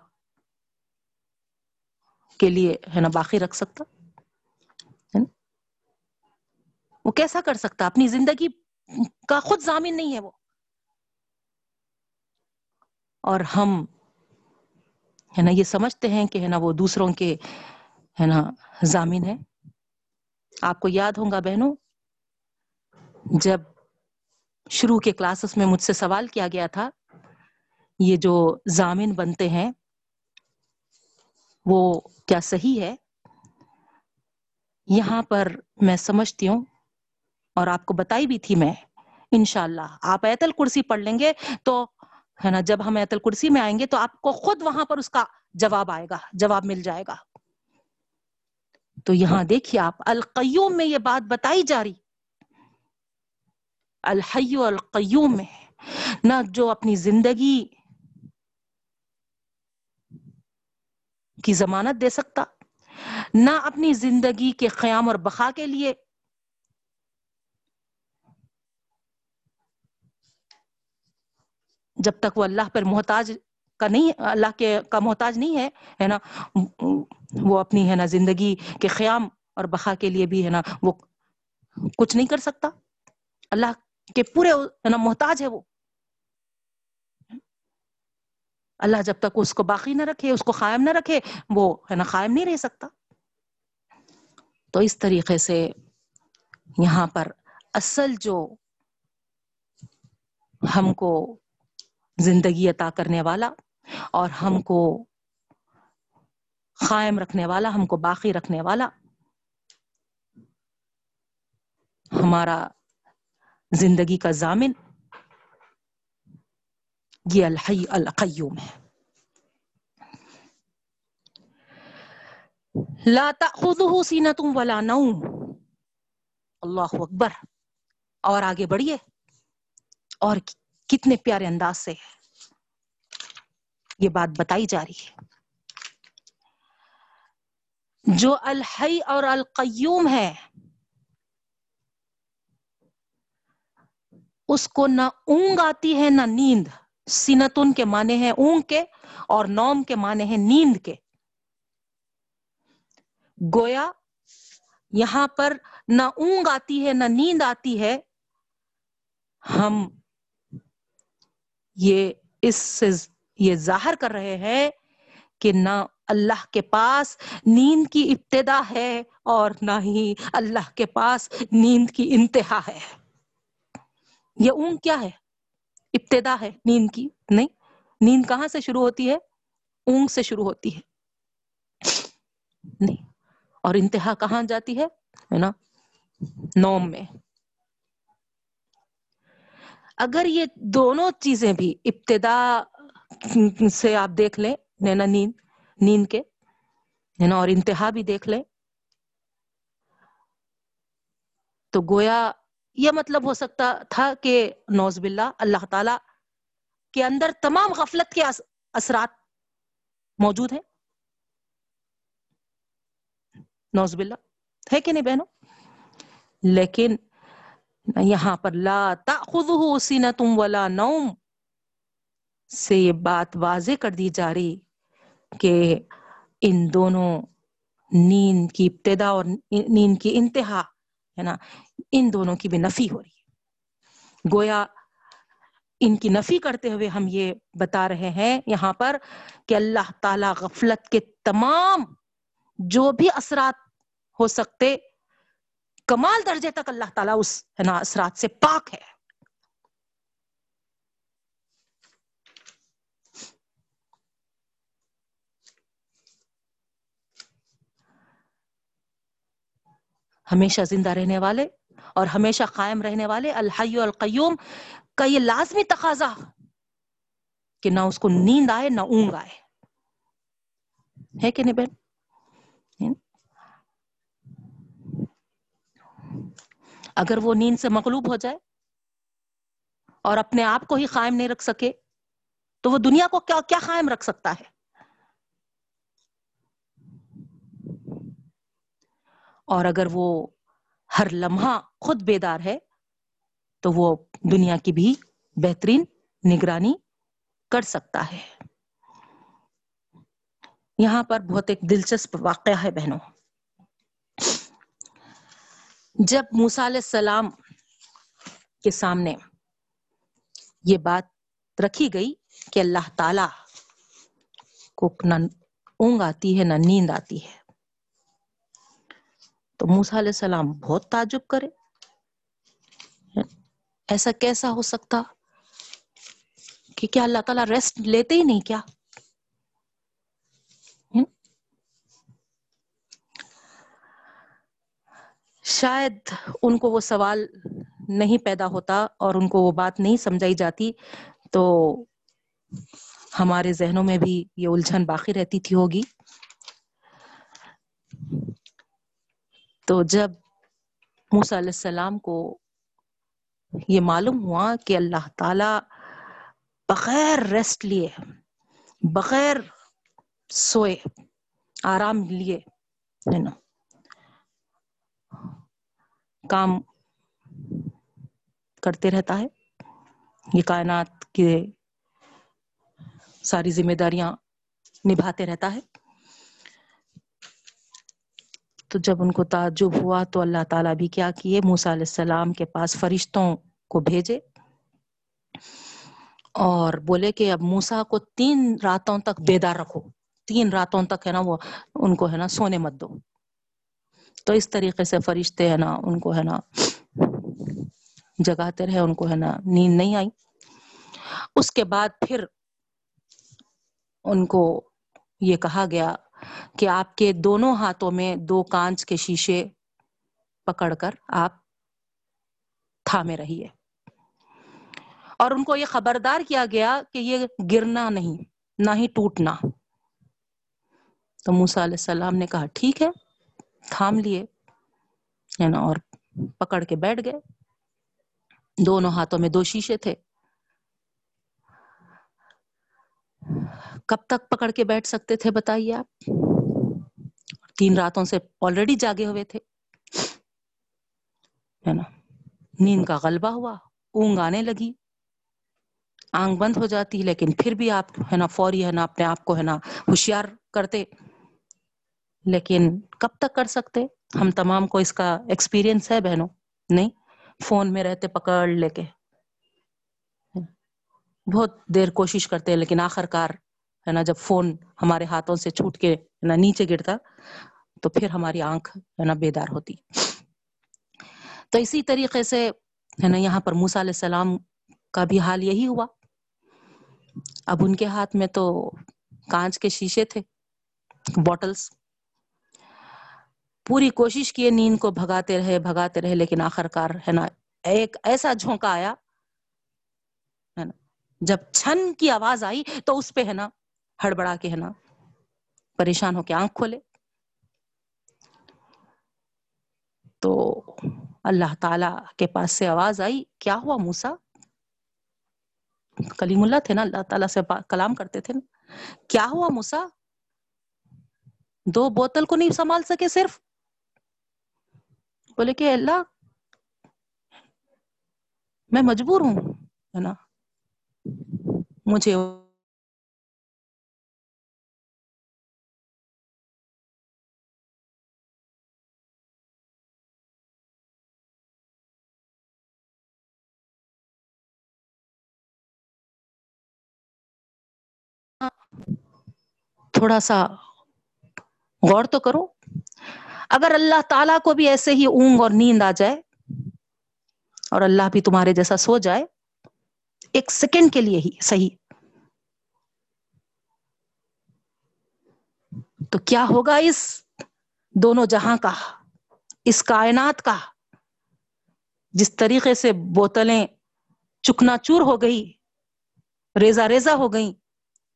کے لیے ہے نا باقی رکھ سکتا؟ وہ کیسا کر سکتا؟ اپنی زندگی کا خود ضامن نہیں ہے وہ۔ اور ہم ہے نا یہ سمجھتے ہیں کہ ہے نا وہ دوسروں کے ہے نا ضامن ہے آپ کو یاد ہوگا بہنوں، جب شروع کے کلاسز میں مجھ سے سوال کیا گیا تھا، یہ جو ضامن بنتے ہیں، وہ کیا صحیح ہے؟ یہاں پر میں سمجھتی ہوں، اور آپ کو بتائی بھی تھی میں، انشاءاللہ۔ آپ ایت الکرسی پڑھ لیں گے تو، ہے نا، جب ہم ایت الکرسی میں آئیں گے تو آپ کو خود وہاں پر اس کا جواب آئے گا، جواب مل جائے گا۔ تو یہاں دیکھیے آپ، القیوم میں یہ بات بتائی جا رہی۔ الحی القیوم میں نہ جو اپنی زندگی کی ضمانت دے سکتا، نہ اپنی زندگی کے قیام اور بقا کے لیے۔ جب تک وہ اللہ پر محتاج کا نہیں، اللہ کے، کا محتاج نہیں ہے ہے نا، وہ اپنی، ہے نا، زندگی کے قیام اور بقا کے لیے بھی، ہے نا، وہ کچھ نہیں کر سکتا۔ اللہ کے پورے نا محتاج ہے وہ۔ اللہ جب تک اس کو باقی نہ رکھے، اس کو قائم نہ رکھے، وہ ہے نا قائم نہیں رہ سکتا۔ تو اس طریقے سے یہاں پر اصل جو ہم کو زندگی عطا کرنے والا اور ہم کو قائم رکھنے والا، ہم کو باقی رکھنے والا، ہمارا زندگی کا ضامن۔ یہ الحی القیوم ہے۔ لا تأخذه سینتم ولا نوم۔ اللہ اکبر۔ اور آگے بڑھیے۔ اور کتنے پیارے انداز سے ہے یہ بات بتائی جا رہی ہے۔ جو الحی اور القیوم ہے اس کو نہ اونگ آتی ہے نہ نیند۔ سینتن کے معنی ہیں اونگ کے اور نوم کے معنی ہیں نیند کے۔ گویا یہاں پر نہ اونگ آتی ہے نہ نیند آتی ہے، ہم یہ اس سے یہ ظاہر کر رہے ہیں کہ نہ اللہ کے پاس نیند کی ابتدا ہے اور نہ ہی اللہ کے پاس نیند کی انتہا ہے۔ یہ اونگ کیا ہے؟ ابتدا ہے نیند کی، نہیں؟ نیند کہاں سے شروع ہوتی ہے؟ اونگ سے شروع ہوتی ہے۔ نہیں۔ اور انتہا کہاں جاتی ہے؟ نا؟ نوم میں۔ اگر یہ دونوں چیزیں بھی ابتدا سے آپ دیکھ لیں نینا نیند؟ نیند کے نا؟ اور انتہا بھی دیکھ لیں۔ تو گویا یہ مطلب ہو سکتا تھا کہ نوز باللہ اللہ تعالی کے اندر تمام غفلت کے اثرات موجود ہیں؟ نوز باللہ، ہے کہ نہیں بہنوں؟ لیکن یہاں پر لا تأخذه سینتم ولا نوم سے یہ بات واضح کر دی جا رہی کہ ان دونوں نیند کی ابتدا اور نیند کی انتہا، ہے نا؟ ان دونوں کی بھی نفی ہو رہی ہے۔ گویا ان کی نفی کرتے ہوئے ہم یہ بتا رہے ہیں یہاں پر کہ اللہ تعالی غفلت کے تمام جو بھی اثرات ہو سکتے، کمال درجے تک اللہ تعالیٰ اس نا اثرات سے پاک ہے۔ ہمیشہ زندہ رہنے والے اور ہمیشہ قائم رہنے والے الحی القیوم کا یہ لازمی تقاضا کہ نہ اس کو نیند آئے، نہ اونگ آئے۔ ہے کہ نہیں بہن؟ اگر وہ نیند سے مغلوب ہو جائے اور اپنے آپ کو ہی قائم نہیں رکھ سکے، تو وہ دنیا کو کیا کیا قائم رکھ سکتا ہے؟ اور اگر وہ ہر لمحہ خود بیدار ہے، تو وہ دنیا کی بھی بہترین نگرانی کر سکتا ہے۔ یہاں پر بہت ایک دلچسپ واقعہ ہے بہنوں۔ جب موسا علیہ السلام کے سامنے یہ بات رکھی گئی کہ اللہ تعالی کو نہ اونگ آتی ہے، نہ نیند آتی ہے تو موسا علیہ السلام بہت تعجب کرے۔ ایسا کیسا ہو سکتا کہ کیا اللہ تعالیٰ ریسٹ لیتے ہی نہیں کیا؟ شاید ان کو وہ سوال نہیں پیدا ہوتا اور ان کو وہ بات نہیں سمجھائی جاتی، تو ہمارے ذہنوں میں بھی یہ الجھن باقی رہتی تھی ہوگی۔ تو جب موسیٰ علیہ السلام کو یہ معلوم ہوا کہ اللہ تعالی بغیر ریسٹ لیے، بغیر سوئے، آرام لیے نا کام کرتے رہتا ہے۔ یہ کائنات کے ساری ذمہ داریاں نبھاتے رہتا ہے۔ تو جب ان کو تعجب ہوا تو اللہ تعالیٰ بھی کیا کیے؟ موسیٰ علیہ السلام کے پاس فرشتوں کو بھیجے اور بولے کہ اب موسا کو تین راتوں تک بیدار رکھو۔ تین راتوں تک ہے نا وہ ان کو ہے نا سونے مت دو۔ تو اس طریقے سے فرشتے ہے نا ان کو ہے نا جگاتے رہے، ان کو ہے نا نیند نہیں آئی۔ اس کے بعد پھر ان کو یہ کہا گیا کہ آپ کے دونوں ہاتھوں میں دو کانچ کے شیشے پکڑ کر آپ تھامے رہیے۔ اور ان کو یہ خبردار کیا گیا کہ یہ گرنا نہیں، نہ ہی ٹوٹنا۔ تو موسا علیہ السلام نے کہا، ٹھیک ہے، تھام لیے نا، اور پکڑ کے بیٹھ گئے۔ دونوں ہاتھوں میں دو شیشے تھے۔ کب تک پکڑ کے بیٹھ سکتے تھے بتائیے آپ؟ تین راتوں سے آلریڈی جاگے ہوئے تھے۔ ہے نا؟ نیند کا غلبہ ہوا، اونگ آنے لگی۔ آنکھ بند ہو جاتی، لیکن پھر بھی آپ ہے نا فوری ہے نا اپنے آپ کو ہے نا ہوشیار کرتے۔ لیکن کب تک کر سکتے؟ ہم تمام کو اس کا ایکسپیرئنس ہے بہنوں۔ نہیں، فون میں رہتے پکڑ لے کے۔ بہت دیر کوشش کرتے ہیں، لیکن آخر کار ہے نا، جب فون ہمارے ہاتھوں سے چھوٹ کے نا، نیچے گرتا، تو پھر ہماری آنکھ، ہے نا، بیدار ہوتی۔ تو اسی طریقے سے، ہے نا، یہاں پر موسا علیہ السلام کا بھی حال یہی ہوا۔ اب ان کے ہاتھ میں تو کانچ کے شیشے تھے بوٹلس پوری کوشش کیے، نیند کو بھگاتے رہے بھگاتے رہے، لیکن آخر کار ہے نا، ایک ایسا جھونکا آیا جب چھن کی آواز آئی تو اس پہ ہے نا، ہڑبڑا کے ہے نا، پریشان ہو کے آنکھ کھولے۔ تو اللہ تعالی کے پاس سے آواز آئی، کیا ہوا موسا کلیم اللہ تھے نا، اللہ تعالیٰ سے کلام کرتے تھے نا۔ کیا ہوا موسا دو بوتل کو نہیں سنبھال سکے صرف؟ بولے کہ اللہ، میں مجبور ہوں، ہے نا۔ مجھے تھوڑا سا غور تو کرو۔ اگر اللہ تعالیٰ کو بھی ایسے ہی اونگ اور نیند آ جائے اور اللہ بھی تمہارے جیسا سو جائے ایک سیکنڈ کے لیے ہی صحیح۔ تو کیا ہوگا اس دونوں جہاں کا، اس کائنات کا؟ جس طریقے سے بوتلیں چکنا چور ہو گئی ریزا ریزا ہو گئی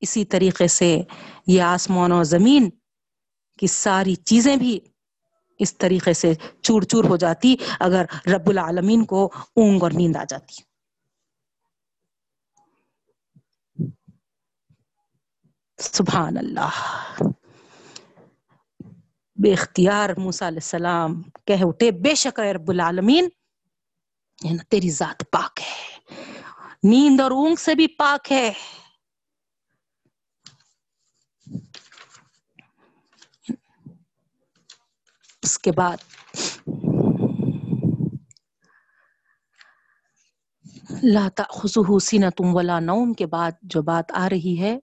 اسی طریقے سے یہ آسمان اور زمین کی ساری چیزیں بھی اس طریقے سے چور چور ہو جاتی، اگر رب العالمین کو اونگ اور نیند آ جاتی۔ سبحان اللہ۔ بے اختیار موسا علیہ السلام، کہہ اٹھے، بے شک رب العالمین تیری ذات پاک ہے۔ نیند اور اونگ سے بھی پاک ہے۔ اس کے بعد لاتا خصوصی نہ تم ولا نوم کے بعد جو بات آ رہی ہے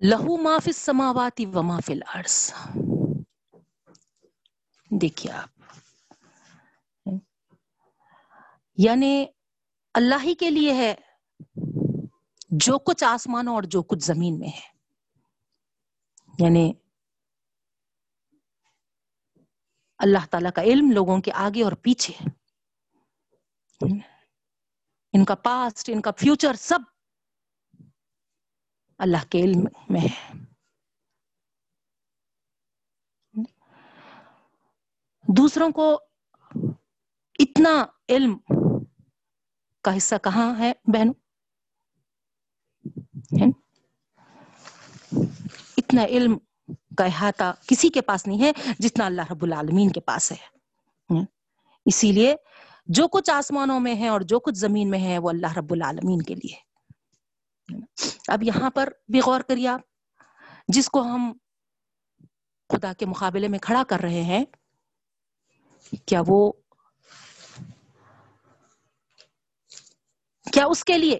لہو مافل سماواتی و مافل ارس دیکھیے آپ۔ یعنی اللہ ہی کے لیے ہے جو کچھ آسمانوں اور جو کچھ زمین میں ہے۔ یعنی اللہ تعالی کا علم لوگوں کے آگے اور پیچھے۔ ان کا پاسٹ ان کا فیوچر سب۔ اللہ کے علم میں ہے دوسروں کو اتنا علم کا حصہ کہاں ہے بہنوں اتنا علم کا احاطہ کسی کے پاس نہیں ہے جتنا اللہ رب العالمین کے پاس ہے اسی لیے جو کچھ آسمانوں میں ہے اور جو کچھ زمین میں ہے وہ اللہ رب العالمین کے لیے اب یہاں پر بھی غور کریے آپ، جس کو ہم خدا کے مقابلے میں کھڑا کر رہے ہیں، کیا وہ، کیا اس کے لیے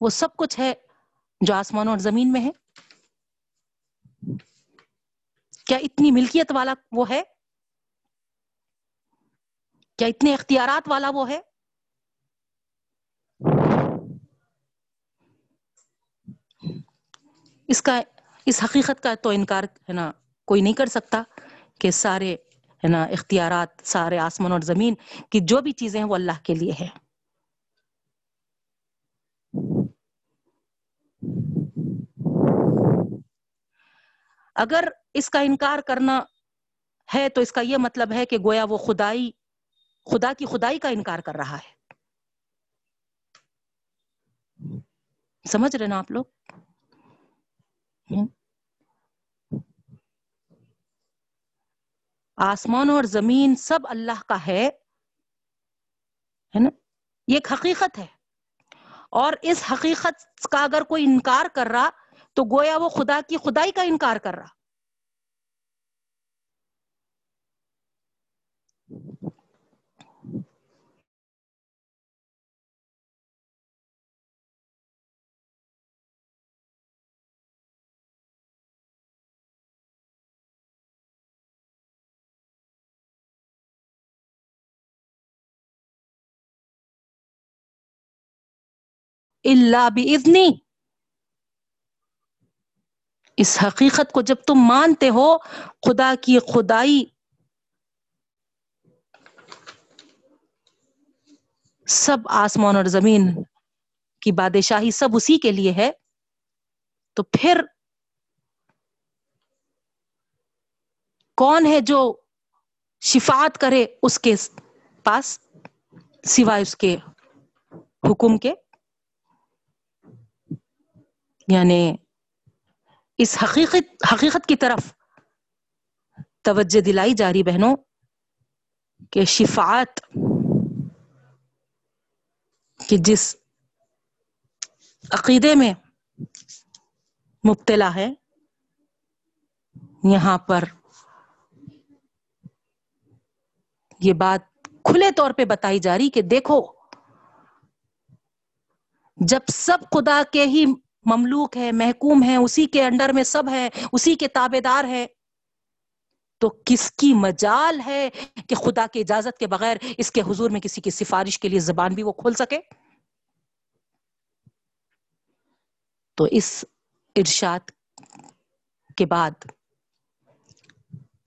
وہ سب کچھ ہے جو آسمان اور زمین میں ہے؟ کیا اتنی ملکیت والا وہ ہے؟ کیا اتنے اختیارات والا وہ ہے؟ اس کا، اس حقیقت کا تو انکار ہے نا، کوئی نہیں کر سکتا کہ سارے، ہے نا، اختیارات، سارے آسمان اور زمین کی جو بھی چیزیں ہیں وہ اللہ کے لیے ہے اگر اس کا انکار کرنا ہے تو اس کا یہ مطلب ہے کہ گویا وہ خدائی، خدا کی خدائی کا انکار کر رہا ہے۔ سمجھ رہے نا آپ لوگ؟ آسمان اور زمین سب اللہ کا ہے نا؟ یہ ایک حقیقت ہے۔ اور اس حقیقت کا اگر کوئی انکار کر رہا، تو گویا وہ خدا کی خدائی کا انکار کر رہا۔ اللہ بھی اس حقیقت کو جب تم مانتے ہو، خدا کی خدائی سب آسمان اور زمین کی بادشاہی سب اسی کے لیے ہے، تو پھر کون ہے جو شفاعت کرے اس کے پاس، سوائے اس کے حکم کے؟ یعنی اس حقیقت حقیقت کی طرف توجہ دلائی جا رہی بہنوں کہ شفاعت کہ جس عقیدے میں مبتلا ہے، یہاں پر یہ بات کھلے طور پہ بتائی جا رہی کہ دیکھو، جب سب خدا کے ہی مملوک ہے، محکوم ہے، اسی کے انڈر میں سب ہے، اسی کے تابے دار ہے۔ تو کس کی مجال ہے کہ خدا کی اجازت کے بغیر اس کے حضور میں کسی کی سفارش کے لیے زبان بھی وہ کھول سکے؟ تو اس ارشاد کے بعد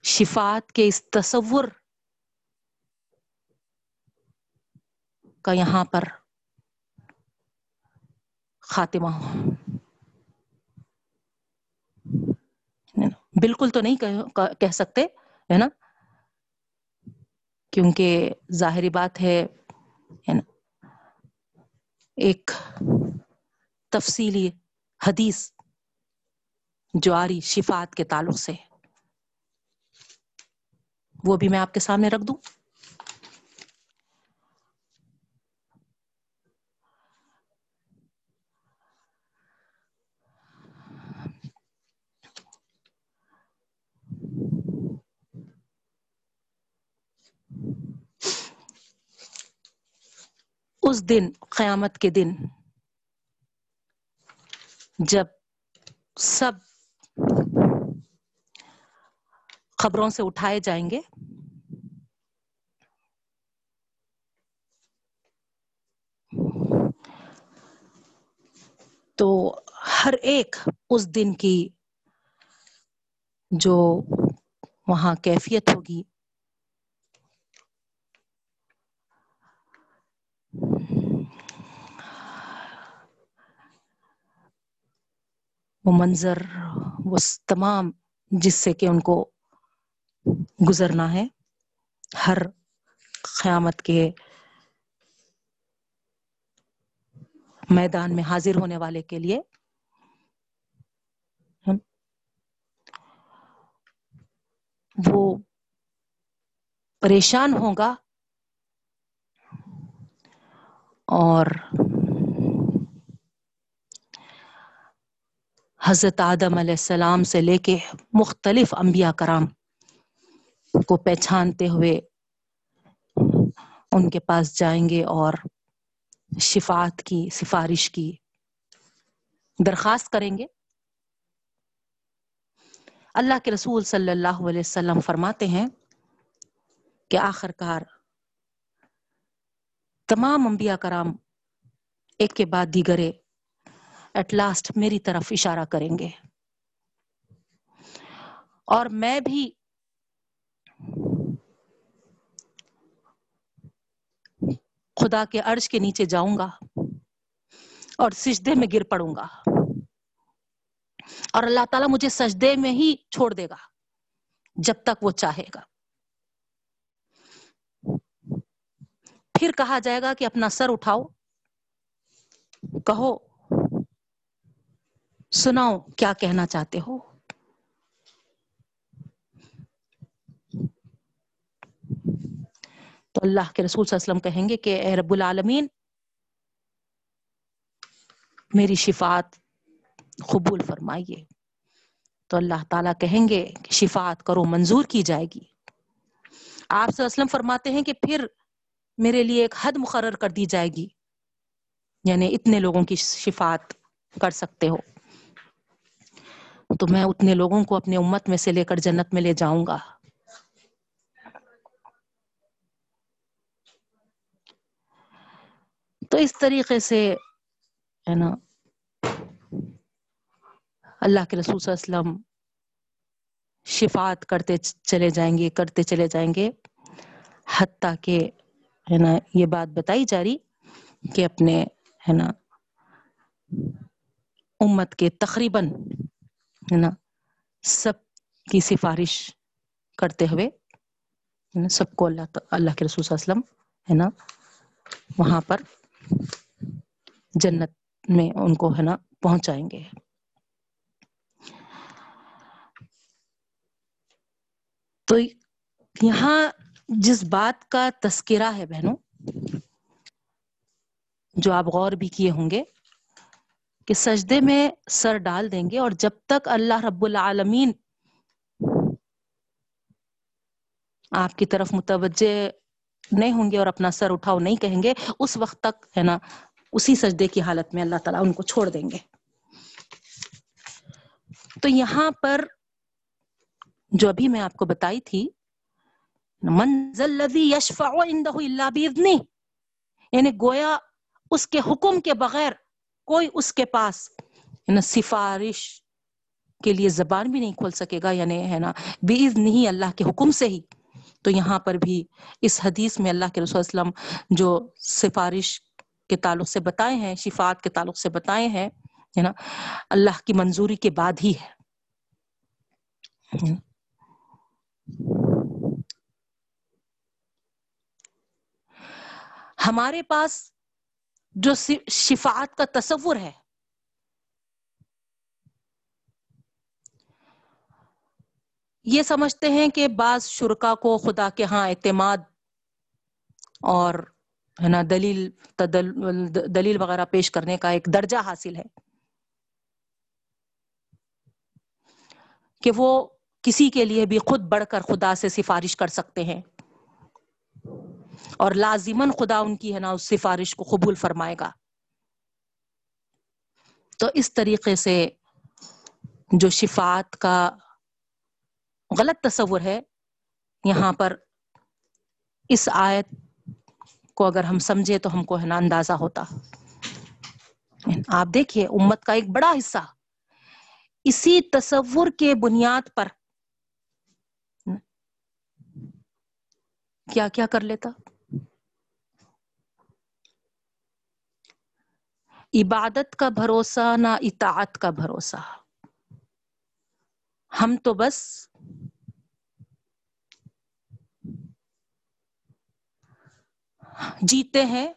شفات کے اس تصور کا یہاں پر خاتمہ ہو۔ بالکل تو نہیں کہہ سکتے، ہے نا؟ کیونکہ ظاہری بات ہے ایک تفصیلی حدیث جو آ رہی شفات کے تعلق سے۔ وہ بھی میں آپ کے سامنے رکھ دوں۔ اس دن، قیامت کے دن جب سب خبروں سے اٹھائے جائیں گے، تو ہر ایک اس دن کی جو وہاں کیفیت ہوگی وہ منظر وہ تمام جس سے کہ ان کو گزرنا ہے، ہر قیامت کے میدان میں حاضر ہونے والے کے لیے۔ وہ پریشان ہوگا اور حضرت آدم علیہ السلام سے لے کے مختلف انبیاء کرام کو پہچانتے ہوئے ان کے پاس جائیں گے اور شفات کی، سفارش کی درخواست کریں گے۔ اللہ کے رسول صلی اللہ علیہ وسلم فرماتے ہیں کہ آخر کار تمام انبیاء کرام ایک کے بعد دیگرے ایٹ لاسٹ میری طرف اشارہ کریں گے۔ اور میں بھی خدا کے عرش کے نیچے جاؤں گا اور سجدے میں گر پڑوں گا۔ اور اللہ تعالیٰ مجھے سجدے میں ہی چھوڑ دے گا جب تک وہ چاہے گا۔ پھر کہا جائے گا کہ اپنا سر اٹھاؤ، کہو سناؤ، کیا کہنا چاہتے ہو؟ تو اللہ کے رسول صلی اللہ علیہ وسلم کہیں گے کہ اے رب العالمین، میری شفاعت قبول فرمائیے۔ تو اللہ تعالیٰ کہیں گے کہ شفاعت کرو، منظور کی جائے گی۔ آپ صلی اللہ علیہ وسلم فرماتے ہیں کہ پھر میرے لیے ایک حد مقرر کر دی جائے گی۔ یعنی اتنے لوگوں کی شفاعت کر سکتے ہو۔ تو میں اتنے لوگوں کو اپنے امت میں سے لے کر جنت میں لے جاؤں گا۔ تو اس طریقے سے ہے نا، اللہ کے رسول صلی اللہ علیہ وسلم شفات کرتے چلے جائیں گے، کرتے چلے جائیں گے۔ حتیٰ کہ ہے نا، یہ بات بتائی جا رہی کہ اپنے ہے نا، امت کے تقریباً ہے نا؟ سب کی سفارش کرتے ہوئے سب کو اللہ اللہ کے رسول صلی اللہ علیہ وسلم ہے نا؟ وہاں پر جنت میں ان کو ہے نا؟ پہنچائیں گے۔ تو یہاں جس بات کا تذکرہ ہے بہنوں، جو آپ غور بھی کیے ہوں گے کہ سجدے میں سر ڈال دیں گے اور جب تک اللہ رب العالمین آپ کی طرف متوجہ نہیں ہوں گے اور اپنا سر اٹھاؤ نہیں کہیں گے، اس وقت تک ہے نا، اسی سجدے کی حالت میں اللہ تعالیٰ ان کو چھوڑ دیں گے۔ تو یہاں پر جو ابھی میں آپ کو بتائی تھی منزل یشفع اللہ یعنی گویا اس کے حکم کے بغیر کوئی اس کے پاس یعنی سفارش کے لیے زبان بھی نہیں کھول سکے گا یعنی ہے نا بیز نہیں اللہ کے حکم سے ہی۔ تو یہاں پر بھی اس حدیث میں اللہ کے رسول وسلم جو سفارش کے تعلق سے بتائے ہیں شفات کے تعلق سے بتائے ہیں نا، اللہ کی منظوری کے بعد ہی ہے۔ ہمارے پاس جو شفاعت کا تصور ہے۔ یہ سمجھتے ہیں کہ بعض شرکا کو خدا کے ہاں اعتماد اور ہے نا دلیل دلیل وغیرہ پیش کرنے کا ایک درجہ حاصل ہے۔ کہ وہ کسی کے لیے بھی خود بڑھ کر خدا سے سفارش کر سکتے ہیں۔ اور لازمن خدا ان کی ہے نا اس سفارش کو قبول فرمائے گا۔ تو اس طریقے سے جو شفات کا غلط تصور ہے، یہاں پر اس آیت کو اگر ہم سمجھے تو ہم کو ہے نا اندازہ ہوتا۔ آپ دیکھیے، امت کا ایک بڑا حصہ۔ اسی تصور کے بنیاد پر۔ کیا کیا کر لیتا؟ عبادت کا بھروسہ، نہ اطاعت کا بھروسہ۔ ہم تو بس جیتے ہیں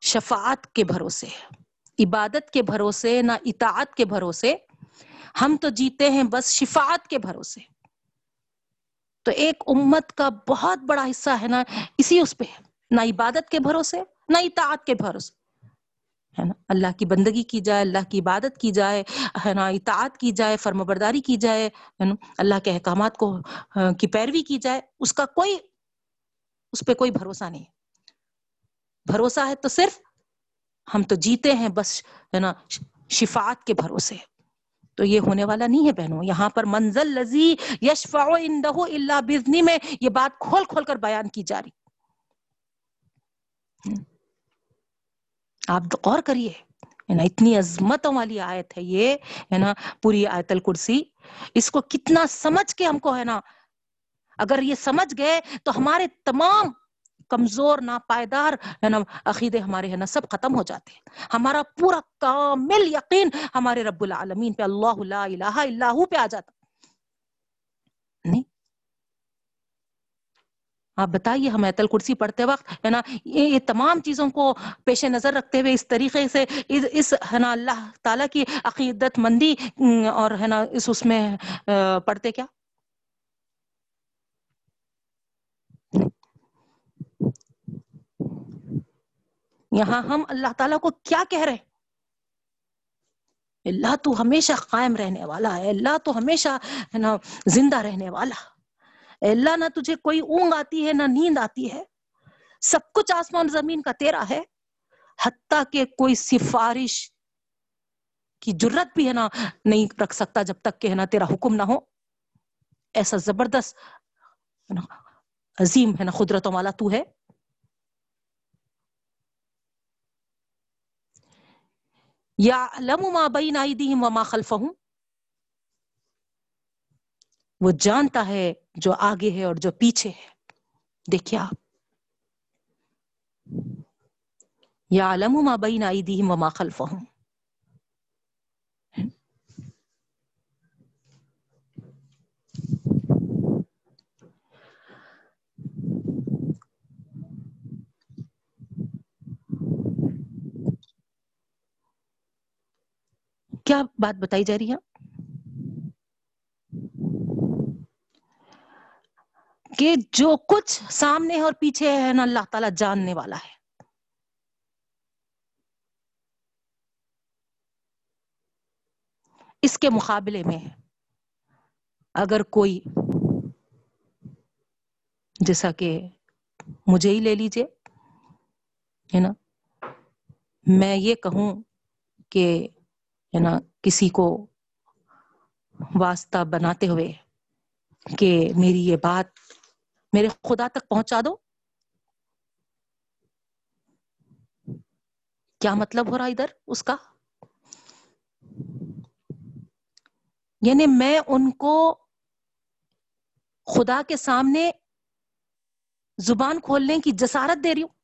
شفاعت کے بھروسے، عبادت کے بھروسے، نہ اطاعت کے بھروسے۔ ہم تو جیتے ہیں بس شفاعت کے بھروسے۔ تو ایک امت کا بہت بڑا حصہ ہے نا، اسی اس پہ۔ نہ عبادت کے بھروسے، نہ اطاعت کے بھروسے۔ ہے نا؟ اللہ کی بندگی کی جائے، اللہ کی عبادت کی جائے، ہے نا؟ اطاعت کی جائے فرم برداری کی جائے، ہے نا؟ اللہ کے احکامات کو کی پیروی کی جائے، اس کا کوئی، اس پہ کوئی بھروسہ نہیں بھروسہ ہے تو صرف ہم تو جیتے ہیں، بس، ہے نا؟ شفاعت کے بھروسے۔ تو یہ ہونے والا نہیں ہے بہنوں، یہاں پر منزل لذی یشفع اندہ اللہ بزنی میں یہ بات کھول کھول کر بیان کی جا رہی۔ آپ غور کریے اتنی عظمتوں والی آیت ہے یہ، ہے نا، پوری آیت الکرسی۔ اس کو کتنا سمجھ کے ہم کو، ہے نا، اگر یہ سمجھ گئے تو ہمارے تمام کمزور نا پائیدار ہے نا، عقیدے ہمارے، ہے نا، سب ختم ہو جاتے ہیں۔ ہمارا پورا کامل یقین ہمارے رب العالمین پہ، اللہ لا الہ اللہ پہ آ جاتا۔ نہیں آپ بتائیے، ہم ایت الکرسی پڑھتے وقت، ہے نا، یہ تمام چیزوں کو پیش نظر رکھتے ہوئے اس طریقے سے اس ہے نا، اللہ تعالیٰ کی عقیدت مندی اور ہے نا، اس اس میں پڑھتے کیا؟ یہاں ہم اللہ تعالیٰ کو کیا کہہ رہے اللہ تو ہمیشہ قائم رہنے والا ہے، اللہ تو ہمیشہ، ہے نا، زندہ رہنے والا۔ اللہ نہ تجھے کوئی اونگ آتی ہے نہ نیند آتی ہے۔ سب کچھ آسمان زمین کا تیرا ہے۔ حتیٰ کہ کوئی سفارش کی جرت بھی ہے نا، نہیں رکھ سکتا جب تک کہ ہے نا تیرا حکم نہ ہو۔ ایسا زبردست عظیم ہے نا قدرتوں والا تو ہے۔ یا ما بین ایدیہم وما خلفہم۔ وہ جانتا ہے جو آگے ہے اور جو پیچھے ہے۔ دیکھیے آپ۔ یا علم ما بین ایدیہم وما خلفہم۔ کیا بات بتائی جا رہی ہے کہ جو کچھ سامنے اور پیچھے ہے نا اللہ تعالیٰ جاننے والا ہے۔ اس کے مقابلے میں اگر کوئی جیسا کہ مجھے ہی لے لیجیے، ہے نا؟ میں یہ کہوں کہ، ہے نا، کسی کو واسطہ بناتے ہوئے کہ میری یہ بات میرے خدا تک پہنچا دو۔ کیا مطلب ہو رہا ادھر اس کا؟ یعنی میں ان کو خدا کے سامنے زبان کھولنے کی جسارت دے رہی ہوں۔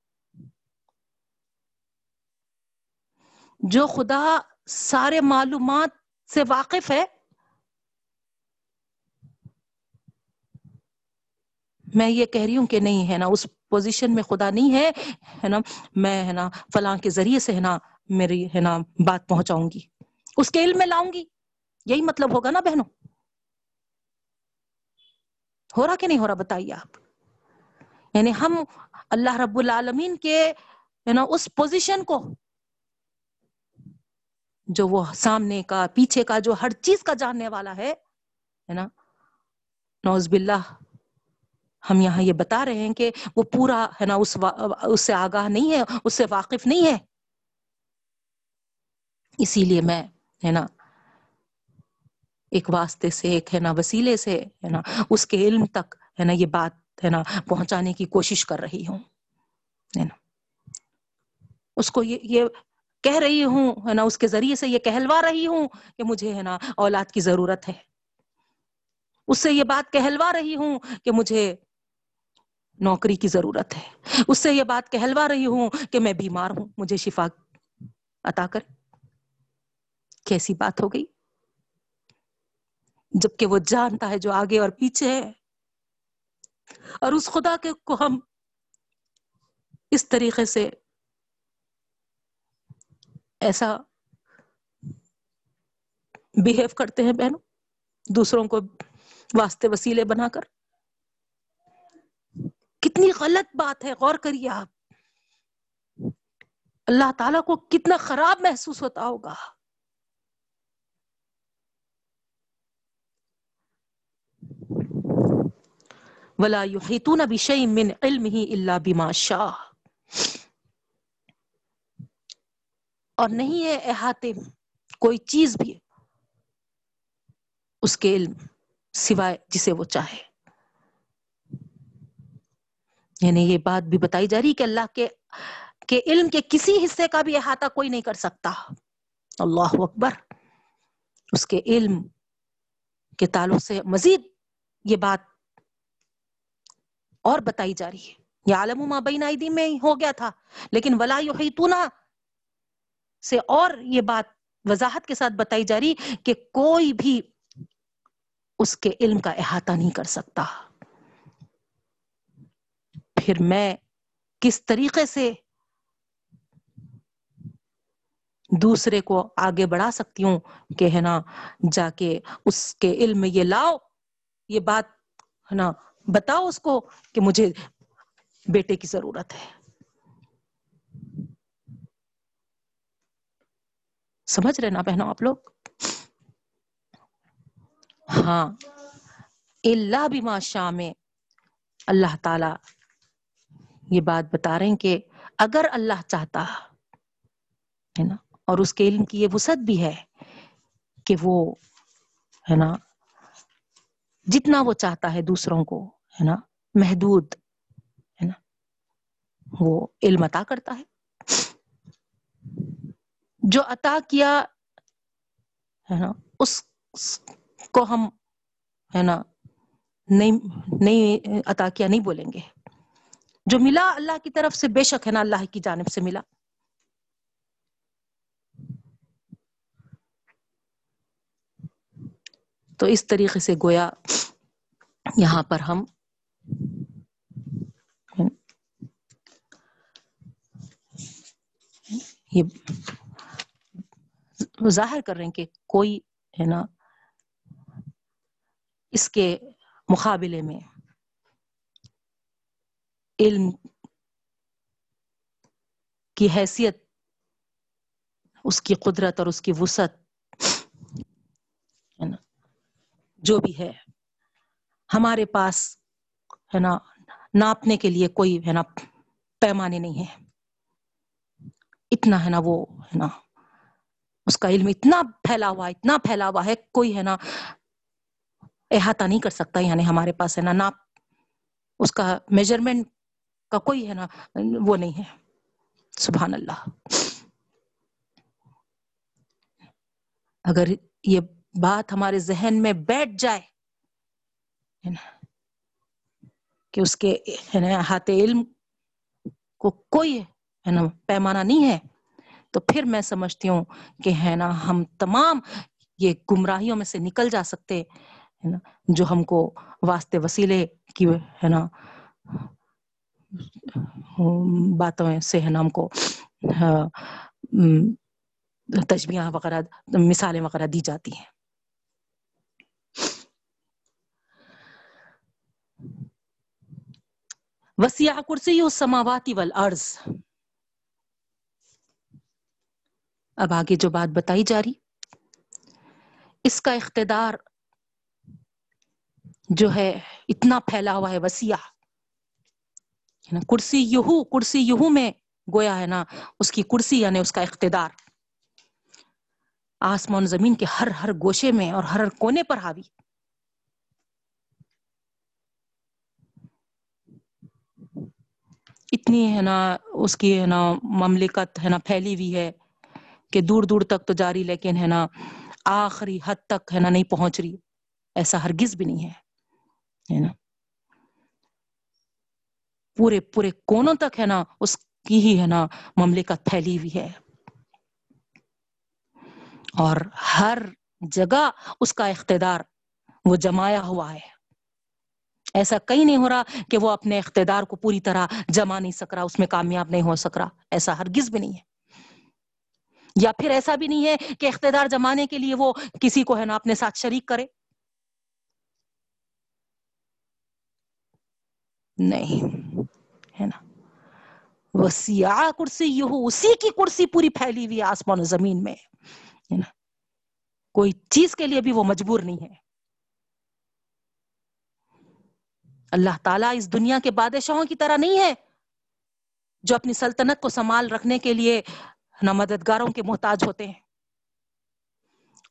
جو خدا سارے معلومات سے واقف ہے میں یہ کہہ رہی ہوں کہ نہیں ہے نا، اس پوزیشن میں خدا نہیں ہے ہے نا، میں ہے نا فلاں کے ذریعے سے ہے نا میری ہے نا بات پہنچاؤں گی، اس کے علم میں لاؤں گی، یہی مطلب ہوگا نا بہنوں۔ ہو رہا کہ نہیں ہو رہا بتائیے آپ؟ یعنی ہم اللہ رب العالمین کے ہے نا اس پوزیشن کو، جو وہ سامنے کا، پیچھے کا، جو ہر چیز کا جاننے والا ہے نا نوز باللہ ہم یہاں یہ بتا رہے ہیں کہ وہ پورا ہے نا اس اس سے آگاہ نہیں ہے، اس سے واقف نہیں ہے۔ اسی لیے میں ہے نا ایک واسطے سے، ایک ہے نا وسیلے سے ہے نا اس کے علم تک ہے نا یہ بات ہے نا پہنچانے کی کوشش کر رہی ہوں۔ ہے نا۔ اس کو یہ یہ کہہ رہی ہوں، ہے نا اس کے ذریعے سے یہ کہلوا رہی ہوں کہ مجھے ہے نا اولاد کی ضرورت ہے۔ اس سے یہ بات کہلوا رہی ہوں کہ مجھے نوکری کی ضرورت ہے۔ اس سے یہ بات کہلوا رہی ہوں کہ میں بیمار ہوں۔ مجھے شفا عطا کر۔ کیسی بات ہو گئی؟ جبکہ وہ جانتا ہے جو آگے اور پیچھے ہے۔ اور اس خدا کے کو ہم اس طریقے سے ایسا بہیو کرتے ہیں بہنوں۔ دوسروں کو واسطے وسیلے بنا کر۔ کتنی غلط بات ہے، غور کریے آپ۔ اللہ تعالی کو کتنا خراب محسوس ہوتا ہوگا۔ ولا يحيطون بشيء من علمه الا بما شاء۔ اور نہیں ہے احاطے، کوئی چیز بھی اس کے علم سوائے جسے وہ چاہے۔ یعنی یہ بات بھی بتائی جا رہی کہ اللہ کے کہ علم کے کسی حصے کا بھی احاطہ کوئی نہیں کر سکتا۔ اللہ اکبر۔ اس کے علم کے تعلق سے مزید یہ بات اور بتائی جا رہی ہے۔ یہ عالم ما بین میں ہو گیا تھا، لیکن ولا یحیطونا سے اور یہ بات وضاحت کے ساتھ بتائی جا رہی کہ کوئی بھی اس کے علم کا احاطہ نہیں کر سکتا۔ پھر میں کس طریقے سے دوسرے کو آگے بڑھا سکتی ہوں کہ ہے نا، جا کے اس کے علم میں یہ لاؤ، یہ بات ہے نا، بتاؤ اس کو کہ مجھے بیٹے کی ضرورت ہے۔ سمجھ رہے نا بہنوں آپ لوگ؟ ہاں اللہ بھی ماشاء میں اللہ تعالی یہ بات بتا رہے ہیں کہ اگر اللہ چاہتا ہے نا، اور اس کے علم کی یہ وسعت بھی ہے کہ وہ ہے نا، جتنا وہ چاہتا ہے دوسروں کو ہے نا، محدود ہے نا، وہ علم عطا کرتا ہے۔ جو عطا کیا ہے نا، اس کو ہم ہے نا، نہیں نہیں عطا کیا، نہیں بولیں گے۔ جو ملا اللہ کی طرف سے بے شک ہے نا اللہ کی جانب سے ملا۔ تو اس طریقے سے گویا یہاں پر ہم یہ ظاہر کر رہے ہیں کہ کوئی ہے نا اس کے مقابلے میں علم کی حیثیت، اس کی قدرت اور اس کی وسعت جو بھی ہے، ہمارے پاس، ہے نا، ناپنے کے لیے کوئی، ہے نا، پیمانے نہیں ہے اتنا، ہے نا، وہ، ہے نا، اس کا علم اتنا پھیلا ہوا، اتنا پھیلا ہوا ہے، کوئی، ہے نا، احاطہ نہیں کر سکتا یعنی ہمارے پاس، ہے نا، ناپ، اس کا میجرمنٹ کا کوئی ہے نا، وہ نہیں ہے۔ سبحان اللہ۔ اگر یہ بات ہمارے ذہن میں بیٹھ جائے کہ اس کے ہاتھ علم کو کوئی، ہے نا، پیمانہ نہیں ہے، تو پھر میں سمجھتی ہوں کہ ہے نا، ہم تمام یہ گمراہیوں میں سے نکل جا سکتے، ہے نا، جو ہم کو واسطے وسیلے کی، ہے نا باتوں سے ہے نا ہم کو تجبیاں وغیرہ، مثالیں وغیرہ دی جاتی ہیں۔ وسیع کرسی السماواتی والارض۔ اب آگے جو بات بتائی جا رہی، اس کا اقتدار جو ہے اتنا پھیلا ہوا ہے، وسیع۔ ہے نا کرسی یہو کرسی یہو میں گویا ہے نا، اس کی کرسی یعنی اس کا اقتدار۔ آسمان زمین کے ہر ہر گوشے میں اور ہر ہر کونے پر حاوی۔ اتنی ہے نا اس کی ہے نا مملکت ہے نا پھیلی ہوئی ہے کہ دور دور تک تو جاری، لیکن ہے نا آخری حد تک ہے نا نہیں پہنچ رہی۔ ایسا ہرگز بھی نہیں ہے نا۔ پورے پورے کونوں تک ہے نا، اس کی ہی ہے نا مملکت پھیلی ہوئی ہے۔ اور ہر جگہ اس کا اقتدار وہ جمایا ہوا ہے۔ ایسا کہیں نہیں ہو رہا کہ وہ اپنے اقتدار کو پوری طرح جما نہیں سک رہا، اس میں کامیاب نہیں ہو سک رہا۔ ایسا ہرگز بھی نہیں ہے۔ یا پھر ایسا بھی نہیں ہے کہ اقتدار جمانے کے لیے وہ کسی کو ہے نا اپنے ساتھ شریک کرے۔ نہیں، ہے نا؟ وہ سیاہ کرسی یہ اسی کی کرسی پوری پھیلی ہوئی آسمان و زمین میں، ہے نا؟ کوئی چیز کے لیے بھی وہ مجبور نہیں ہے۔ اللہ تعالیٰ اس دنیا کے بادشاہوں کی طرح نہیں ہے، جو اپنی سلطنت کو سنبھال رکھنے کے لیے نہ مددگاروں کے محتاج ہوتے ہیں۔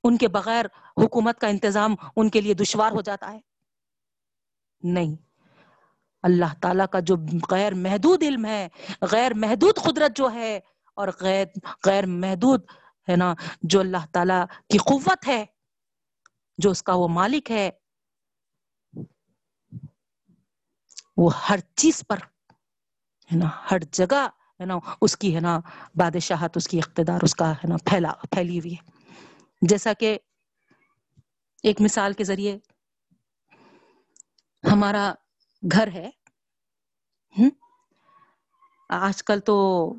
ان کے بغیر حکومت کا انتظام ان کے لیے دشوار ہو جاتا ہے۔ نہیں۔ اللہ تعالیٰ کا جو غیر محدود علم ہے، غیر محدود قدرت جو ہے، اور غیر غیر محدود ہے نا، جو اللہ تعالیٰ کی قوت ہے، جو اس کا وہ مالک ہے، وہ ہر چیز پر ہے نا، ہر جگہ ہے نا، اس کی ہے نا بادشاہت، اس کی اقتدار، اس کا ہے نا پھیلا، پھیلی ہوئی ہے۔ جیسا کہ ایک مثال کے ذریعے ہمارا گھر ہے۔ آج کل تو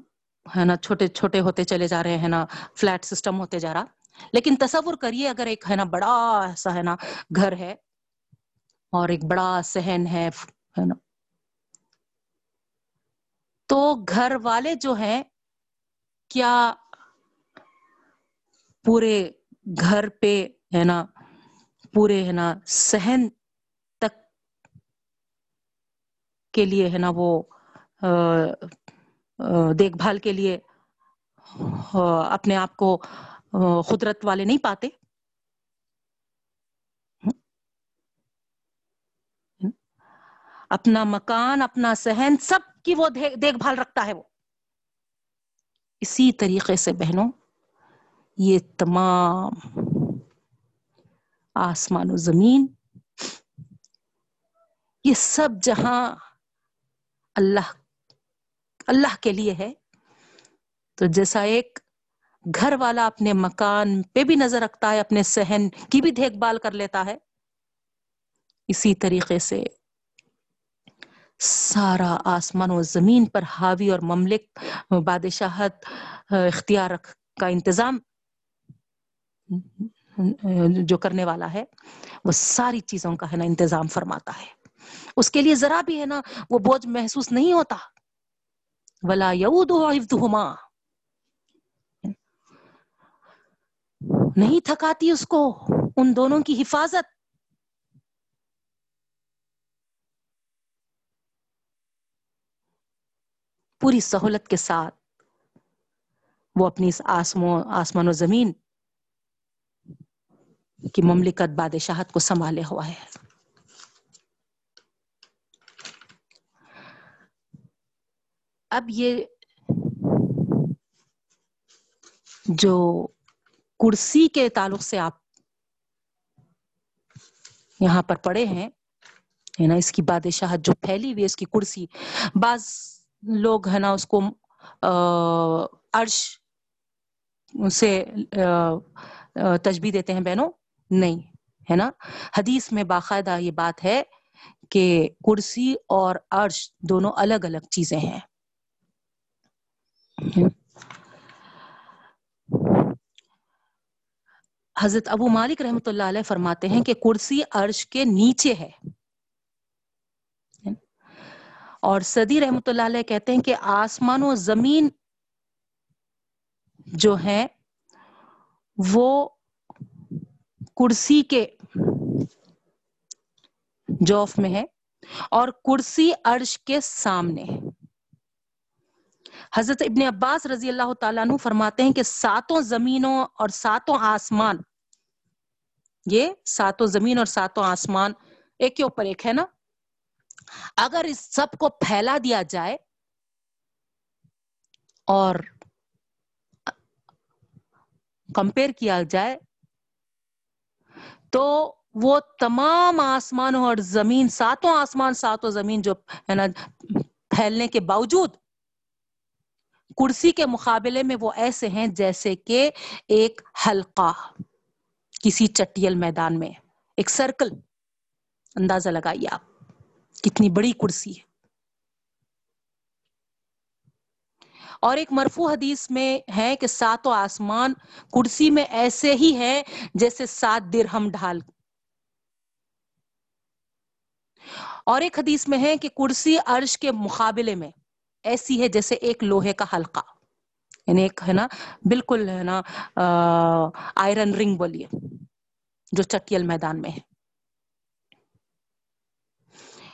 ہے نا چھوٹے چھوٹے ہوتے چلے جا رہے ہیں نا، فلیٹ سسٹم ہوتے جا رہا۔ لیکن تصور کریے، اگر ایک ہے نا بڑا ایسا ہے نا گھر ہے اور ایک بڑا سہن ہے نا۔ تو گھر والے جو ہیں، کیا پورے گھر پہ، ہے نا، پورے، ہے نا سہن تک کے لیے ہے نا وہ دیکھ بھال کے لیے اپنے آپ کو قدرت والے نہیں پاتے۔ اپنا مکان، اپنا سہن سب کی وہ دیکھ بھال رکھتا ہے وہ۔ اسی طریقے سے بہنوں، یہ تمام آسمان و زمین، یہ سب جہاں اللہ اللہ کے لیے ہے۔ تو جیسا ایک گھر والا اپنے مکان پہ بھی نظر رکھتا ہے، اپنے سہن کی بھی دیکھ بھال کر لیتا ہے۔ اسی طریقے سے سارا آسمان و زمین پر حاوی اور مملک، بادشاہت، اختیار رکھ کا انتظام جو کرنے والا ہے، وہ ساری چیزوں کا ہے نا انتظام فرماتا ہے۔ اس کے لیے ذرا بھی ہے نا، وہ بوجھ محسوس نہیں ہوتا۔ ولا نہیں تھکاتی اس کو، ان دونوں کی حفاظت۔ پوری سہولت کے ساتھ وہ اپنی اس آسمان و زمین کی مملکت بادشاہت کو سنبھالے ہوا ہے۔ اب یہ جو کرسی کے تعلق سے آپ یہاں پر پڑے ہیں، ہے نا، اس کی بادشاہت جو پھیلی ہوئی ہے، اس کی کرسی، بعض لوگ، ہے نا، اس کو عرش سے تجبی دیتے ہیں، بہنوں، نہیں، ہے نا۔ حدیث میں باقاعدہ یہ بات ہے کہ کرسی اور عرش دونوں الگ الگ چیزیں ہیں۔ حضرت ابو مالک رحمۃ اللہ علیہ فرماتے ہیں کہ کرسی عرش کے نیچے ہے۔ اور صدی رحمۃ اللہ علیہ کہتے ہیں کہ آسمان و زمین جو ہے وہ کرسی کے جوف میں ہے اور کرسی عرش کے سامنے ہے۔ حضرت ابن عباس رضی اللہ تعالیٰ عنہ فرماتے ہیں کہ ساتوں زمینوں اور ساتوں آسمان، یہ ساتوں زمین اور ساتوں آسمان ایک کے اوپر ایک ہے نا؟ اگر اس سب کو پھیلا دیا جائے اور کمپیر کیا جائے تو وہ تمام آسمان اور زمین، ساتوں آسمان، ساتوں زمین جو ہے نا، پھیلنے کے باوجود کرسی کے مقابلے میں وہ ایسے ہیں جیسے کہ ایک حلقہ کسی چٹیل میدان میں، ایک سرکل اندازہ لگائیے آپ کتنی بڑی کرسی ہے۔ اور ایک مرفو حدیث میں ہے کہ سات و آسمان کرسی میں ایسے ہی ہے جیسے سات درہم ڈھال۔ اور ایک حدیث میں ہے کہ کرسی عرش کے مقابلے میں ایسی ہے جیسے ایک لوہے کا حلقہ۔ یعنی ایک ہے نا، بالکل ہے نا آئرن رنگ بولیے، جو چٹیل میدان میں ہے۔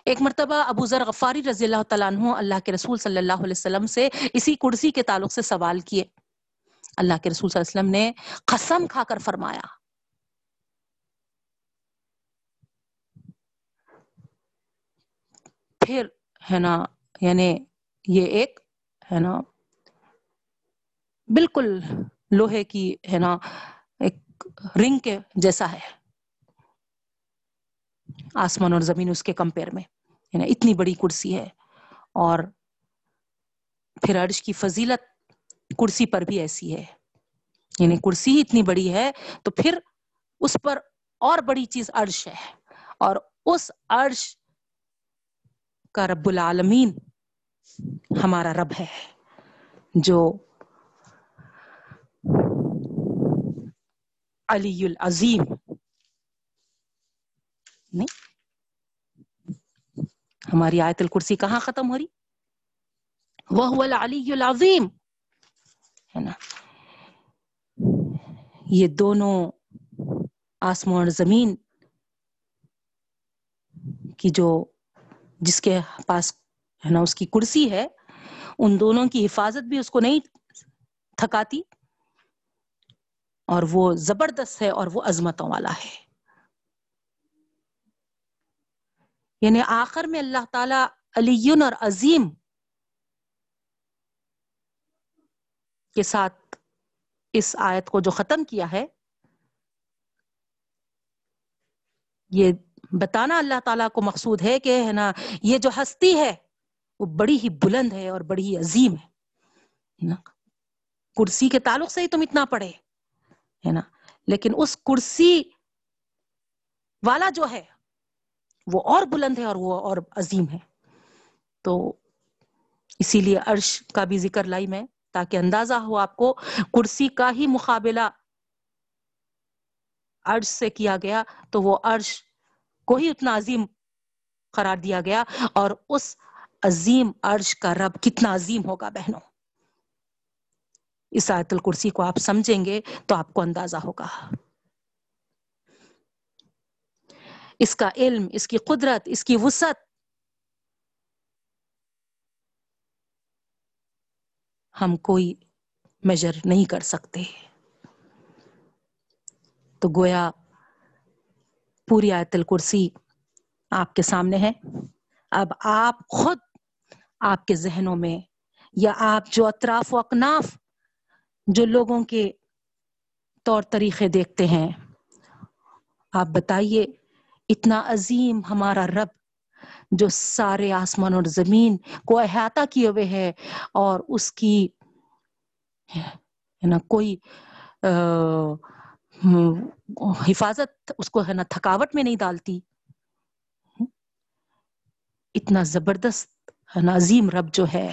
ایک مرتبہ ابو ذر غفاری رضی اللہ تعالیٰ عنہ اللہ کے رسول صلی اللہ علیہ وسلم سے اسی کرسی کے تعلق سے سوال کیے۔ اللہ کے رسول صلی اللہ علیہ وسلم نے قسم کھا کر فرمایا، پھر ہے نا یعنی یہ ایک ہے نا، بالکل لوہے کی ہے نا، ایک رنگ کے جیسا ہے۔ آسمان اور زمین اس کے کمپیر میں یعنی اتنی بڑی کرسی ہے۔ اور پھر عرش کی فضیلت کرسی پر بھی ایسی ہے۔ یعنی کرسی ہی اتنی بڑی ہے، تو پھر اس پر اور بڑی چیز عرش ہے۔ اور اس عرش کا رب العالمین ہمارا رب ہے، جو علی العظیم۔ نہیں؟ ہماری آیت الکرسی کہاں ختم ہو رہی؟ وہ العلی العظیم۔ ہے نا؟ یہ دونوں آسمان اور زمین کی جو جس کے پاس ہے نا، اس کی کرسی ہے، ان دونوں کی حفاظت بھی اس کو نہیں تھکاتی، اور وہ زبردست ہے اور وہ عظمتوں والا ہے۔ یعنی آخر میں اللہ تعالی علی اور عظیم کے ساتھ اس آیت کو جو ختم کیا ہے، یہ بتانا اللہ تعالیٰ کو مقصود ہے کہ ہے نا، یہ جو ہستی ہے وہ بڑی ہی بلند ہے اور بڑی ہی عظیم ہے کرسی کے تعلق سے ہی تم اتنا پڑھے، ہے نا؟ لیکن اس کرسی والا جو ہے، وہ اور بلند ہے اور وہ اور عظیم ہے۔ تو اسی لیے عرش کا بھی ذکر لائی میں، تاکہ اندازہ ہو آپ کو، کرسی کا ہی مقابلہ عرش سے کیا گیا تو وہ عرش کو ہی اتنا عظیم قرار دیا گیا اور اس عظیم عرش کا رب کتنا عظیم ہوگا بہنوں۔ اس آیت الکرسی کو آپ سمجھیں گے تو آپ کو اندازہ ہوگا۔ اس کا علم، اس کی قدرت، اس کی وسعت۔ ہم کوئی میجر نہیں کر سکتے۔ تو گویا پوری آیت الکرسی آپ کے سامنے ہے۔ اب آپ خود آپ کے ذہنوں میں، یا آپ جو اطراف و اکناف جو لوگوں کے طور طریقے دیکھتے ہیں۔ آپ بتائیے، اتنا عظیم ہمارا رب جو سارے آسمان اور زمین کو احاطہ کیے ہوئے ہے اور اس کی نا، کوئی حفاظت اس کو، ہے نا، تھکاوٹ میں نہیں ڈالتی۔ اتنا زبردست عظیم رب جو ہے۔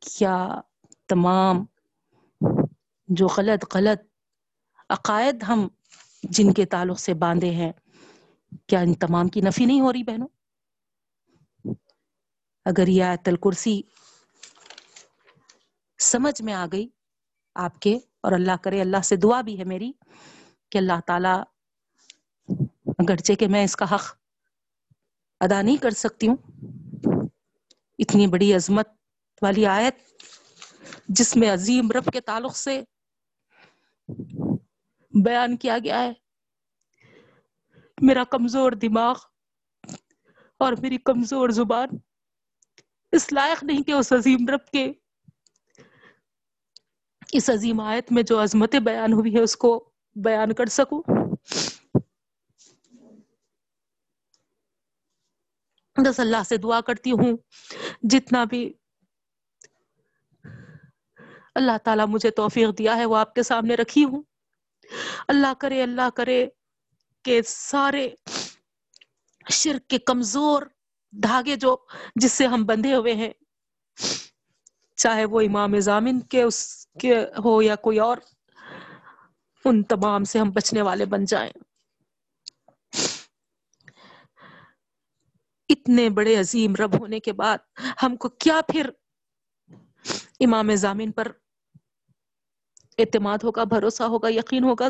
کیا تمام جو غلط غلط عقائد ہم جن کے تعلق سے باندھے ہیں، کیا ان تمام کی نفی نہیں ہو رہی بہنوں؟ اگر یہ آیت الکرسی سمجھ میں آ گئی آپ کے، اور اللہ کرے، اللہ سے دعا بھی ہے میری کہ اللہ تعالی، اگرچہ کہ میں اس کا حق ادا نہیں کر سکتی ہوں۔ اتنی بڑی عظمت والی آیت جس میں عظیم رب کے تعلق سے بیان کیا گیا ہے۔ میرا کمزور دماغ اور میری کمزور زبان اس لائق نہیں کہ اس عظیم رب کے اس عظیم آیت میں جو عظمتیں بیان ہوئی ہے اس کو بیان کر سکوں۔ بس اللہ سے دعا کرتی ہوں۔ جتنا بھی اللہ تعالیٰ مجھے توفیق دیا ہے، وہ آپ کے سامنے رکھی ہوں۔ اللہ کرے اللہ کرے کہ سارے شرک کے کمزور دھاگے جو، جس سے ہم بندھے ہوئے ہیں، چاہے وہ امام ضامن کے، اس کے ہو یا کوئی اور، ان تمام سے ہم بچنے والے بن جائیں۔ اتنے بڑے عظیم رب ہونے کے بعد ہم کو کیا پھر امام ضامن پر اعتماد ہوگا، بھروسہ ہوگا، یقین ہوگا؟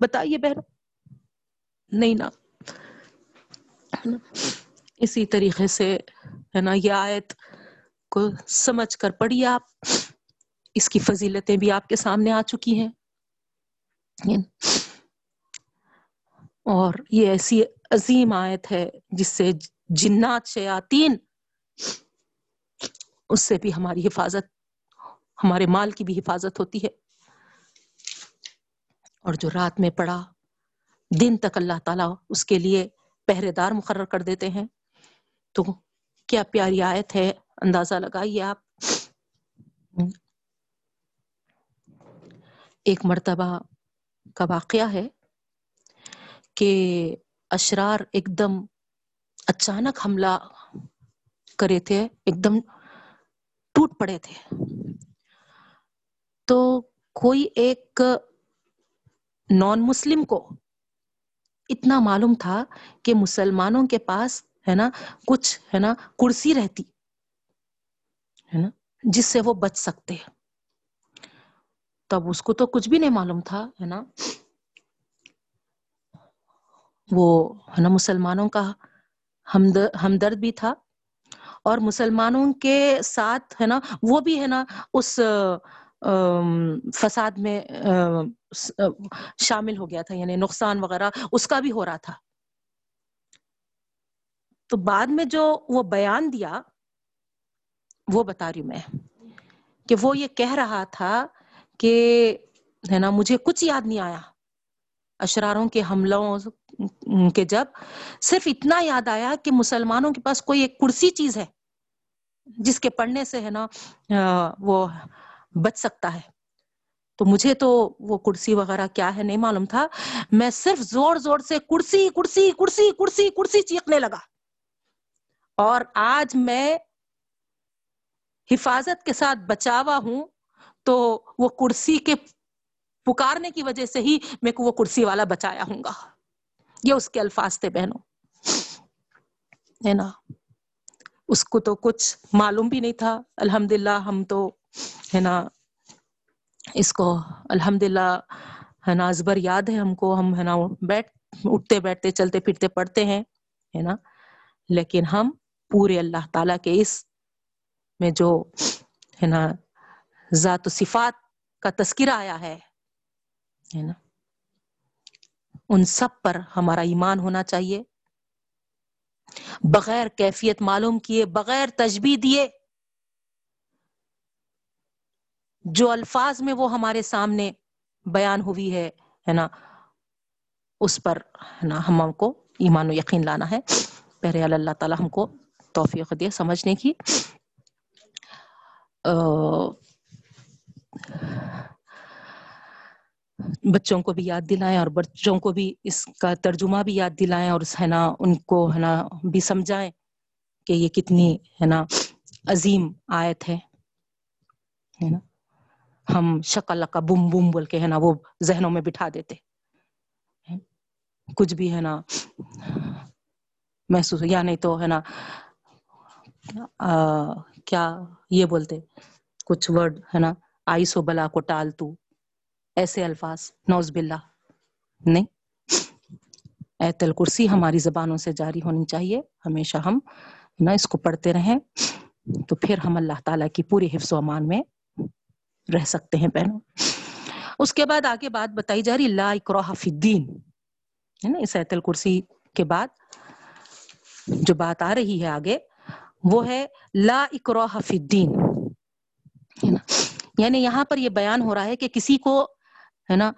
بتائیے بہن۔ نہیں نا۔ اسی طریقے سے ہے نا یہ آیت کو سمجھ کر پڑھیے آپ۔ اس کی فضیلتیں بھی آپ کے سامنے آ چکی ہیں۔ اور یہ ایسی عظیم آیت ہے جس سے جنات، شیاطین، اس سے بھی ہماری حفاظت، ہمارے مال کی بھی حفاظت ہوتی ہے۔ اور جو رات میں پڑا، دن تک اللہ تعالیٰ اس کے لیے پہرے دار مقرر کر دیتے ہیں۔ تو کیا پیاری آیت ہے؟ اندازہ لگائیے آپ۔ ایک مرتبہ کا واقعہ ہے کہ اشرار ایک دم اچانک حملہ کرے تھے ایک دم ٹوٹ پڑے تھے۔ تو کوئی ایک نان مسلم کو اتنا معلوم تھا کہ مسلمانوں کے پاس، ہے نا، کچھ، ہے نا، کرسی رہتی، ہے نا، جس سے وہ بچ سکتے۔ تب اس کو تو کچھ بھی نہیں معلوم تھا، ہے نا۔ وہ، ہے نا، مسلمانوں کا ہمدرد بھی تھا اور مسلمانوں کے ساتھ ہے نا، وہ بھی ہے نا اس فساد میں شامل ہو گیا تھا یعنی نقصان وغیرہ اس کا بھی ہو رہا تھا۔ تو بعد میں جو وہ بیان دیا، وہ بتا رہی میں، کہ وہ یہ کہہ رہا تھا کہ ہے نا، مجھے کچھ یاد نہیں آیا۔ اشراروں کے حملوں کے جب صرف اتنا یاد آیا کہ مسلمانوں کے پاس کوئی ایک کرسی چیز ہے، جس کے پڑھنے سے ہے نا وہ بچ سکتا ہے۔ تو مجھے تو وہ کرسی وغیرہ کیا ہے نہیں معلوم تھا۔ میں صرف زور زور سے کرسی کرسی کرسی کرسی کرسی چیخنے لگا۔ اور آج میں حفاظت کے ساتھ بچاوا ہوں تو وہ کرسی کے پکارنے کی وجہ سے ہی میں کو وہ کرسی والا بچایا ہوں گا۔ یہ اس کے الفاظ تھے بہنوں۔ ہے نا؟ اس کو تو کچھ معلوم بھی نہیں تھا۔ الحمد للہ ہم تو، ہے نا، اس کو الحمد للہ ہے نا ازبر یاد ہے ہم کو۔ ہم، ہے نا، بیٹھ، اٹھتے، بیٹھتے، چلتے، پھرتے، پڑھتے ہیں، ہے نا۔ لیکن ہم پورے اللہ تعالیٰ کے اس میں جو، ہے نا، ذات و صفات کا تذکرہ آیا ہے نا۔ ان سب پر ہمارا ایمان ہونا چاہیے۔ بغیر کیفیت معلوم کیے، بغیر تجبی دیے، جو الفاظ میں وہ ہمارے سامنے بیان ہوئی ہے ہے نا، اس پر، ہے نا، ہم کو ایمان و یقین لانا ہے۔ پہرے اللہ تعالیٰ ہم کو توفیق دے سمجھنے کی۔ بچوں کو بھی یاد دلائیں اور بچوں کو بھی اس کا ترجمہ بھی یاد دلائیں اور ہے نا، ان کو ہے نا بھی سمجھائیں کہ یہ کتنی ہے نا عظیم آیت ہے۔ نا؟ ہم شکل کا بم بم بول کے ہے نا وہ ذہنوں میں بٹھا دیتے۔ کچھ بھی ہے نا محسوس یا نہیں تو ہے نا کیا یہ بولتے، کچھ ورڈ ہے نا آئی سو بلا کو ٹال تو۔ ایسے الفاظ، نوز باللہ، نہیں۔ ایت الکرسی ہماری زبانوں سے جاری ہونی چاہیے۔ ہمیشہ ہم نا اس کو پڑھتے رہیں۔ تو پھر ہم اللہ تعالیٰ کی پوری حفظ و امان میں رہ سکتے ہیں بہنوں۔ اس کے بعد آگے بات بتائی جا رہی، لا اکراہ فی الدین۔ ہے نا، اس ایت الکرسی کے بعد جو بات آ رہی ہے آگے، وہ ہے لا اکراہ فی الدین۔ یعنی یہاں پر یہ بیان ہو رہا ہے کہ کسی کو ہے نا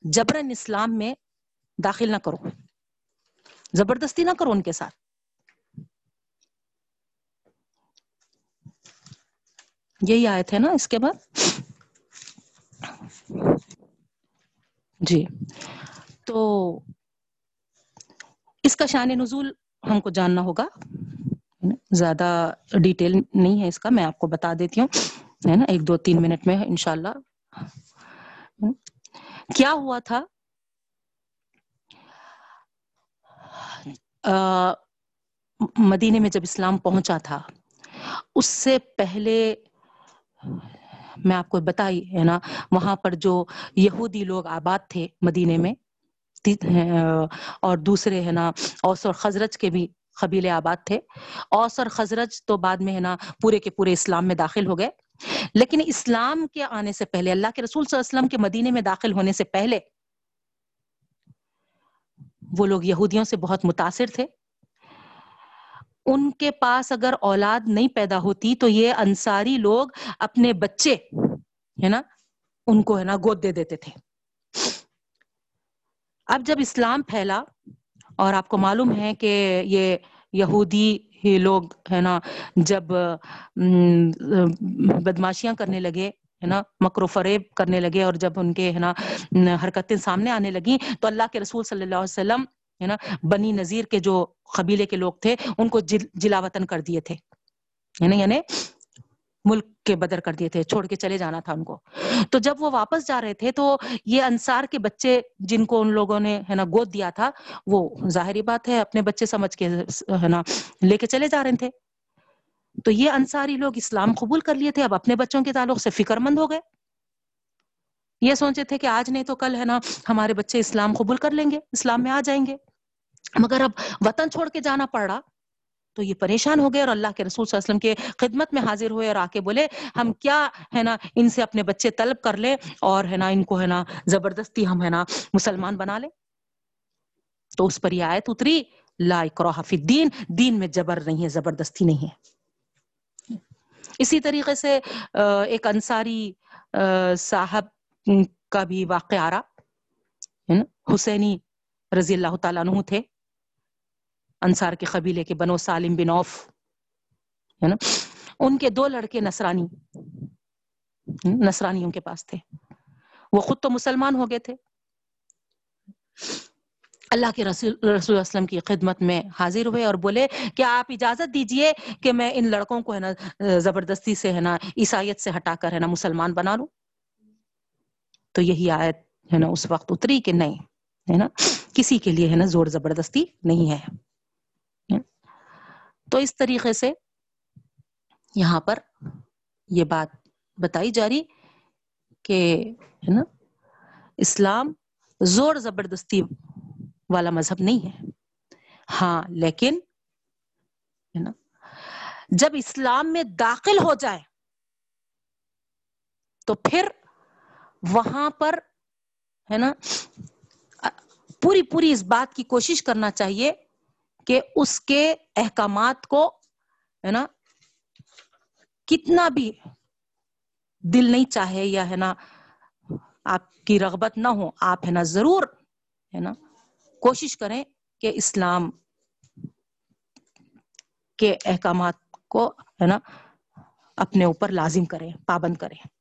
جبرن اسلام میں داخل نہ کرو، زبردستی نہ کرو ان کے ساتھ۔ یہی آئے تھے نا اس کے بعد۔ جی تو اس کا شان نزول ہم کو جاننا ہوگا۔ زیادہ ڈیٹیل نہیں ہے اس کا، میں آپ کو بتا دیتی ہوں۔ ہے نا، ایک دو تین منٹ میں انشاءاللہ کیا ہوا تھا؟ مدینے میں جب اسلام پہنچا تھا، اس سے پہلے میں آپ کو بتائی، ہے نا، وہاں پر جو یہودی لوگ آباد تھے مدینے میں اور دوسرے، ہے نا، اوس اور خزرج کے بھی قبیلے آباد تھے۔ اوس اور خزرج تو بعد میں، ہے نا، پورے کے پورے اسلام میں داخل ہو گئے۔ لیکن اسلام کے آنے سے پہلے، اللہ کے رسول صلی اللہ علیہ وسلم کے مدینے میں داخل ہونے سے پہلے، وہ لوگ یہودیوں سے بہت متاثر تھے۔ ان کے پاس اگر اولاد نہیں پیدا ہوتی تو یہ انصاری لوگ اپنے بچے، ہے نا، ان کو، ہے نا، گود دے دیتے تھے۔ اب جب اسلام پھیلا اور آپ کو معلوم ہے کہ یہ یہودی ہی لوگ، ہے نا، جب بدماشیاں کرنے لگے، ہے نا، مکر و فریب کرنے لگے اور جب ان کے، ہے نا، حرکتیں سامنے آنے لگی تو اللہ کے رسول صلی اللہ علیہ وسلم، ہے نا، بنی نذیر کے جو قبیلے کے لوگ تھے، ان کو جلا وطن کر دیے تھے۔ یعنی ملک کے بدر کر دیے تھے، چھوڑ کے چلے جانا تھا ان کو۔ تو جب وہ واپس جا رہے تھے تو یہ انصار کے بچے جن کو ان لوگوں نے، ہے نا، گود دیا تھا، وہ ظاہری بات ہے، اپنے بچے سمجھ کے، ہے نا، لے کے چلے جا رہے تھے۔ تو یہ انصاری لوگ اسلام قبول کر لیے تھے، اب اپنے بچوں کے تعلق سے فکر مند ہو گئے۔ یہ سوچے تھے کہ آج نہیں تو کل، ہے نا، ہمارے بچے اسلام قبول کر لیں گے، اسلام میں آ جائیں گے۔ مگر اب وطن چھوڑ کے جانا پڑ رہا۔ تو یہ پریشان ہو گئے اور اللہ کے رسول صلی اللہ علیہ وسلم کے خدمت میں حاضر ہوئے اور آ کے بولے، ہم کیا ہے نا، ان سے اپنے بچے طلب کر لے اور ہے نا، ان کو ہے نا زبردستی ہم ہے نا مسلمان بنا لے تو اس پر یہ آیت اتری، لا اکراہ فی الدین، دین میں جبر نہیں ہے، زبردستی نہیں ہے۔ اسی طریقے سے ایک انصاری صاحب کا بھی واقع آ رہا۔ حسینی رضی اللہ تعالیٰ عنہ تھے۔ انصار کے قبیلے کے بنو سالم بن اوف ہے نا؟ ان کے دو لڑکے نصرانی، نصرانیوں کے پاس تھے۔ وہ خود تو مسلمان ہو گئے تھے۔ اللہ کے رسول رسول وسلم کی خدمت میں حاضر ہوئے اور بولے کہ آپ اجازت دیجیے کہ میں ان لڑکوں کو ہے نا، زبردستی سے ہے نا، عیسائیت سے ہٹا کر ہے نا مسلمان بنا لوں؟ تو یہی آیت ہے نا، اس وقت اتری کہ نہیں، ہے نا؟ کسی کے لیے ہے نا زور زبردستی نہیں ہے۔ تو اس طریقے سے یہاں پر یہ بات بتائی جا رہی کہ ہے نا، اسلام زور زبردستی والا مذہب نہیں ہے۔ ہاں لیکن جب اسلام میں داخل ہو جائے تو پھر وہاں پر ہے نا، پوری پوری اس بات کی کوشش کرنا چاہیے کہ اس کے احکامات کو، ہے نا، کتنا بھی دل نہیں چاہے یا، ہے نا، آپ کی رغبت نہ ہو، آپ، ہے نا، ضرور، ہے نا، کوشش کریں کہ اسلام کے احکامات کو، ہے نا، اپنے اوپر لازم کریں، پابند کریں۔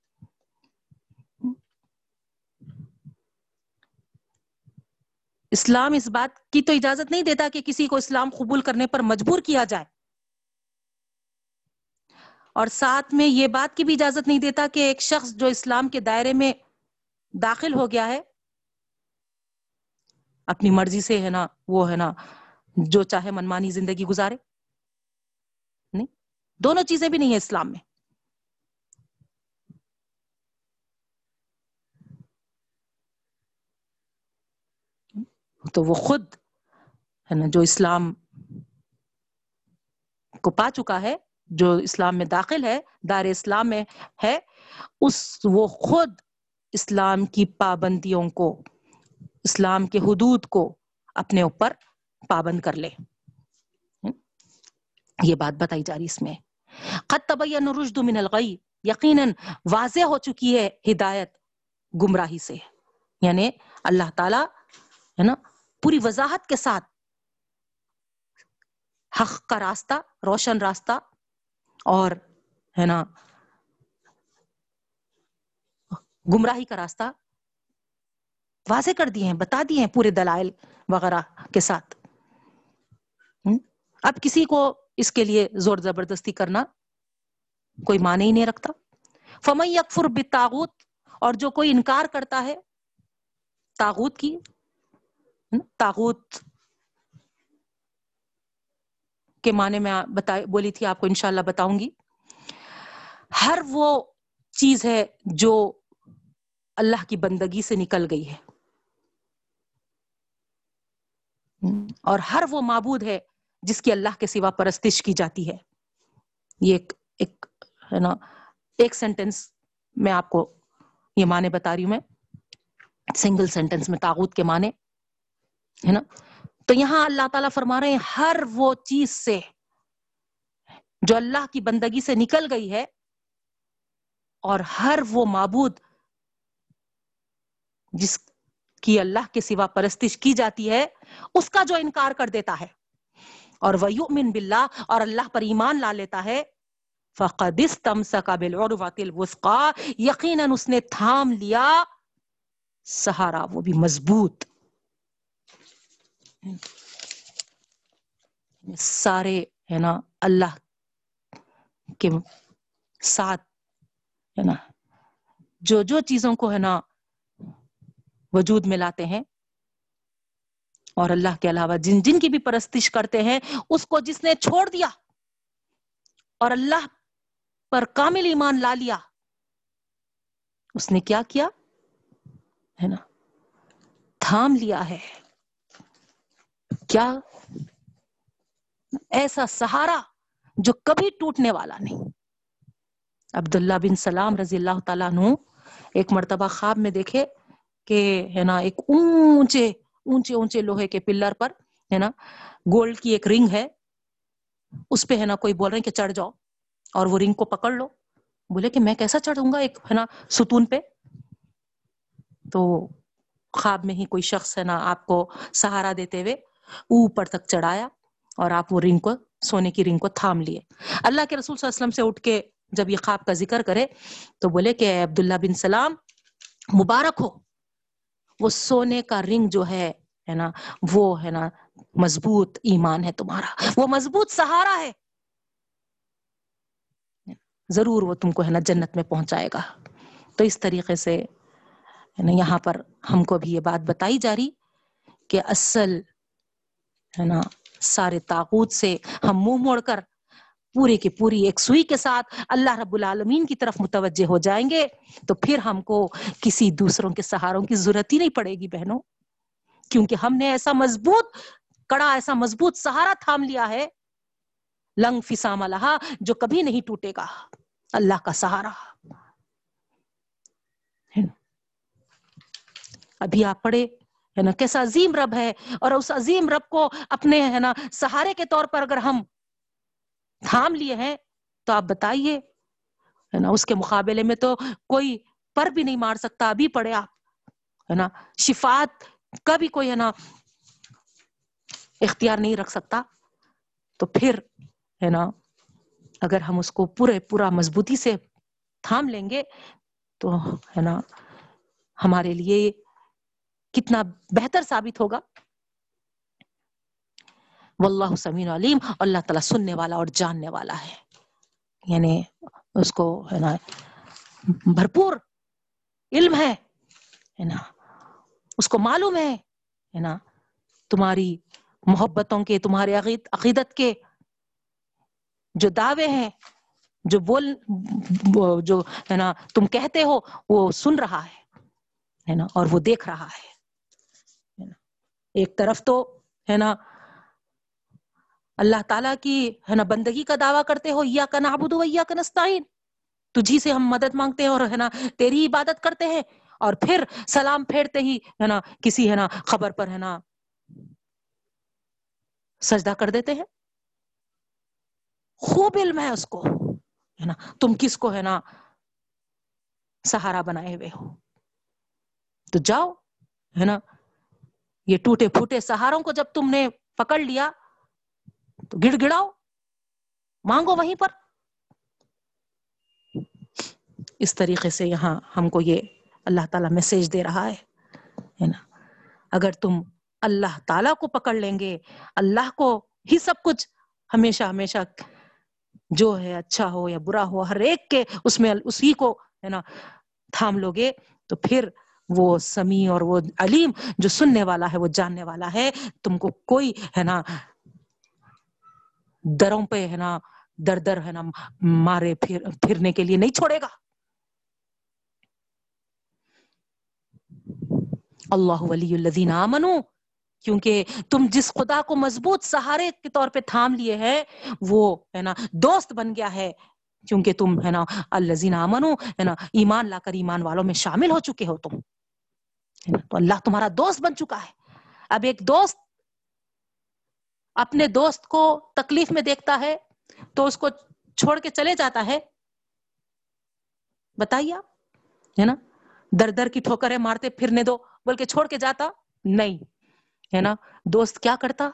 اسلام اس بات کی تو اجازت نہیں دیتا کہ کسی کو اسلام قبول کرنے پر مجبور کیا جائے۔ اور ساتھ میں یہ بات کی بھی اجازت نہیں دیتا کہ ایک شخص جو اسلام کے دائرے میں داخل ہو گیا ہے، اپنی مرضی سے ہے نا، وہ ہے نا، جو چاہے منمانی زندگی گزارے۔ نہیں، دونوں چیزیں بھی نہیں ہیں اسلام میں۔ تو وہ خود ہے نا جو اسلام کو پا چکا ہے، جو اسلام میں داخل ہے، دار اسلام میں ہے، اس وہ خود اسلام کی پابندیوں کو، اسلام کے حدود کو اپنے اوپر پابند کر لے۔ یہ بات بتائی جا رہی اس میں۔ خط تبین رشد من الغی، یقیناً واضح ہو چکی ہے ہدایت گمراہی سے۔ یعنی اللہ تعالی، ہے نا پوری وضاحت کے ساتھ۔ حق کا راستہ، روشن راستہ اور، ہے نا، گمراہی کا راستہ واضح کر دیے ہیں، بتا دیے ہیں پورے دلائل وغیرہ کے ساتھ۔ اب کسی کو اس کے لیے زور زبردستی کرنا کوئی معنی ہی نہیں رکھتا۔ فمئی اکفر بتاغت اور جو کوئی انکار کرتا ہے تاغوت کی تاغوت کے معنی میں بتا بولی تھی، آپ کو انشاءاللہ بتاؤں گی۔ ہر وہ چیز ہے جو اللہ کی بندگی سے نکل گئی ہے۔ اور ہر وہ معبود ہے جس کی اللہ کے سوا پرستش کی جاتی ہے۔ یہ ایک ایک ہے نا، ایک سینٹینس میں آپ کو یہ معنی بتا رہی ہوں میں۔ سنگل سینٹینس میں تاغوت کے معنی۔ ہے نا؟ تو یہاں اللہ تعالیٰ فرما رہے ہیں، ہر وہ چیز سے جو اللہ کی بندگی سے نکل گئی ہے اور ہر وہ معبود جس کی اللہ کے سوا پرستش کی جاتی ہے، اس کا جو انکار کر دیتا ہے۔ اور وہ من باللہ اور اللہ پر ایمان لا لیتا ہے۔ فقد استمسک بالعروۃ الوثقى۔ یقینا اس نے تھام لیا، سہارا وہ بھی مضبوط۔ سارے ہے نا اللہ کے ساتھ ہے نا جو جو چیزوں کو ہے نا وجود میں لاتے ہیں اور اللہ کے علاوہ جن جن کی بھی پرستش کرتے ہیں اس کو جس نے چھوڑ دیا اور اللہ پر کامل ایمان لا لیا، اس نے کیا کیا؟ ہے نا، تھام لیا ہے۔ کیا ایسا سہارا جو کبھی ٹوٹنے والا نہیں۔ عبداللہ بن سلام رضی اللہ تعالیٰ عنہ ایک مرتبہ خواب میں دیکھے کہ ہے نا، ایک اونچے اونچے اونچے لوہے کے پلر پر ہے نا، گولڈ کی ایک رنگ ہے۔ اس پہ ہے نا کوئی بول رہے ہیں کہ چڑھ جاؤ اور وہ رنگ کو پکڑ لو۔ بولے کہ میں کیسا چڑھوں گا ایک ہے نا ستون پہ؟ تو خواب میں ہی کوئی شخص ہے نا آپ کو سہارا دیتے ہوئے اوپر تک چڑھایا اور آپ وہ رنگ کو، سونے کی رنگ کو تھام لیے۔ اللہ کے رسول صلی اللہ علیہ وسلم سے اٹھ کے جب یہ خواب کا ذکر کرے تو بولے کہ عبداللہ بن سلام، مبارک ہو۔ وہ سونے کا رنگ جو ہے ہے نا، وہ، ہے نا، مضبوط ایمان ہے تمہارا۔ وہ مضبوط سہارا ہے۔ ضرور وہ تم کو، ہے نا، جنت میں پہنچائے گا۔ تو اس طریقے سے یہاں پر ہم کو بھی یہ بات بتائی جا رہی کہ اصل ہے نا، سارے تاغوت سے ہم منہ موڑ کر پورے کی پوری ایک سوئی کے ساتھ اللہ رب العالمین کی طرف متوجہ ہو جائیں گے، تو پھر ہم کو کسی دوسروں کے سہاروں کی ضرورت ہی نہیں پڑے گی بہنوں، کیونکہ ہم نے ایسا مضبوط کڑا، ایسا مضبوط سہارا تھام لیا ہے، لنگ فسام اللہ جو کبھی نہیں ٹوٹے گا، اللہ کا سہارا۔ ابھی آپ پڑھے ہے نا، کیسا عظیم رب ہے اور اس عظیم رب کو اپنے، ہے نا، سہارے کے طور پر اگر ہم تھام لیے ہیں تو آپ بتائیے، ہے نا، اس کے مقابلے میں تو کوئی پر بھی نہیں مار سکتا، ابھی پڑھے آپ، ہے نا شفات کا بھی کوئی، ہے نا، اختیار نہیں رکھ سکتا، تو پھر، ہے نا، اگر ہم اس کو پورے، پورا مضبوطی سے تھام لیں گے تو، ہے نا، ہمارے لیے کتنا بہتر ثابت ہوگا؟ واللہ سمین علیم، اللہ تعالیٰ سننے والا اور جاننے والا ہے۔ یعنی اس کو ہے نا، بھرپور علم ہے نا۔ اس کو معلوم ہے نا۔ تمہاری محبتوں کے، تمہارے عقیدت کے جو دعوے ہیں، جو بول، جو ہے نا، تم کہتے ہو، وہ سن رہا ہے نا، اور وہ دیکھ رہا ہے۔ ایک طرف تو، ہے نا، اللہ تعالیٰ کی، ہے نا، بندگی کا دعویٰ کرتے ہو یا کا نابود ہو یا کا نستعین۔ تجھی سے ہم مدد مانگتے ہیں اور، ہے نا، تیری عبادت کرتے ہیں۔ اور پھر سلام پھیرتے ہی، ہے نا، کسی، ہے نا، خبر پر، ہے نا، سجدہ کر دیتے ہیں۔ خوب علم ہے اس کو، ہے نا، تم کس کو، ہے نا، سہارا بنائے ہوئے ہو۔ تو جاؤ، ہے نا یہ ٹوٹے پھوٹے سہاروں کو جب تم نے پکڑ لیا، تو گڑ گڑاؤ، مانگو وہیں پر۔ اس طریقے سے یہاں ہم کو یہ اللہ تعالیٰ میسج دے رہا ہے نا؟ اگر تم اللہ تعالیٰ کو پکڑ لیں گے، اللہ کو ہی سب کچھ ہمیشہ ہمیشہ جو ہے اچھا ہو یا برا ہو، ہر ایک کے اس میں اسی کو، ہے نا، تھام لو گے، تو پھر وہ سمیع اور وہ علیم جو سننے والا ہے، وہ جاننے والا ہے۔ تم کو کوئی ہے نا دروں پہ ہے نا در در ہے نا مارے پھر، پھرنے کے لیے نہیں چھوڑے گا۔ اللہ ولی الذین آمنو، کیونکہ تم جس خدا کو مضبوط سہارے کے طور پہ تھام لیے ہیں، وہ ہے نا دوست بن گیا ہے۔ کیونکہ تم ہے نا الزین امنو ہے نا ایمان لا کر ایمان والوں میں شامل ہو چکے ہو تم۔ تو اللہ تمہارا دوست بن چکا ہے۔ اب ایک دوست اپنے دوست کو تکلیف میں دیکھتا ہے، تو اس کو چھوڑ کے چلے جاتا ہے۔ بتائیے آپ، ہے نا؟ در در کی ٹھوکریں مارتے پھرنے دو بول کے چھوڑ کے جاتا نہیں، ہے نا؟ دوست کیا کرتا؟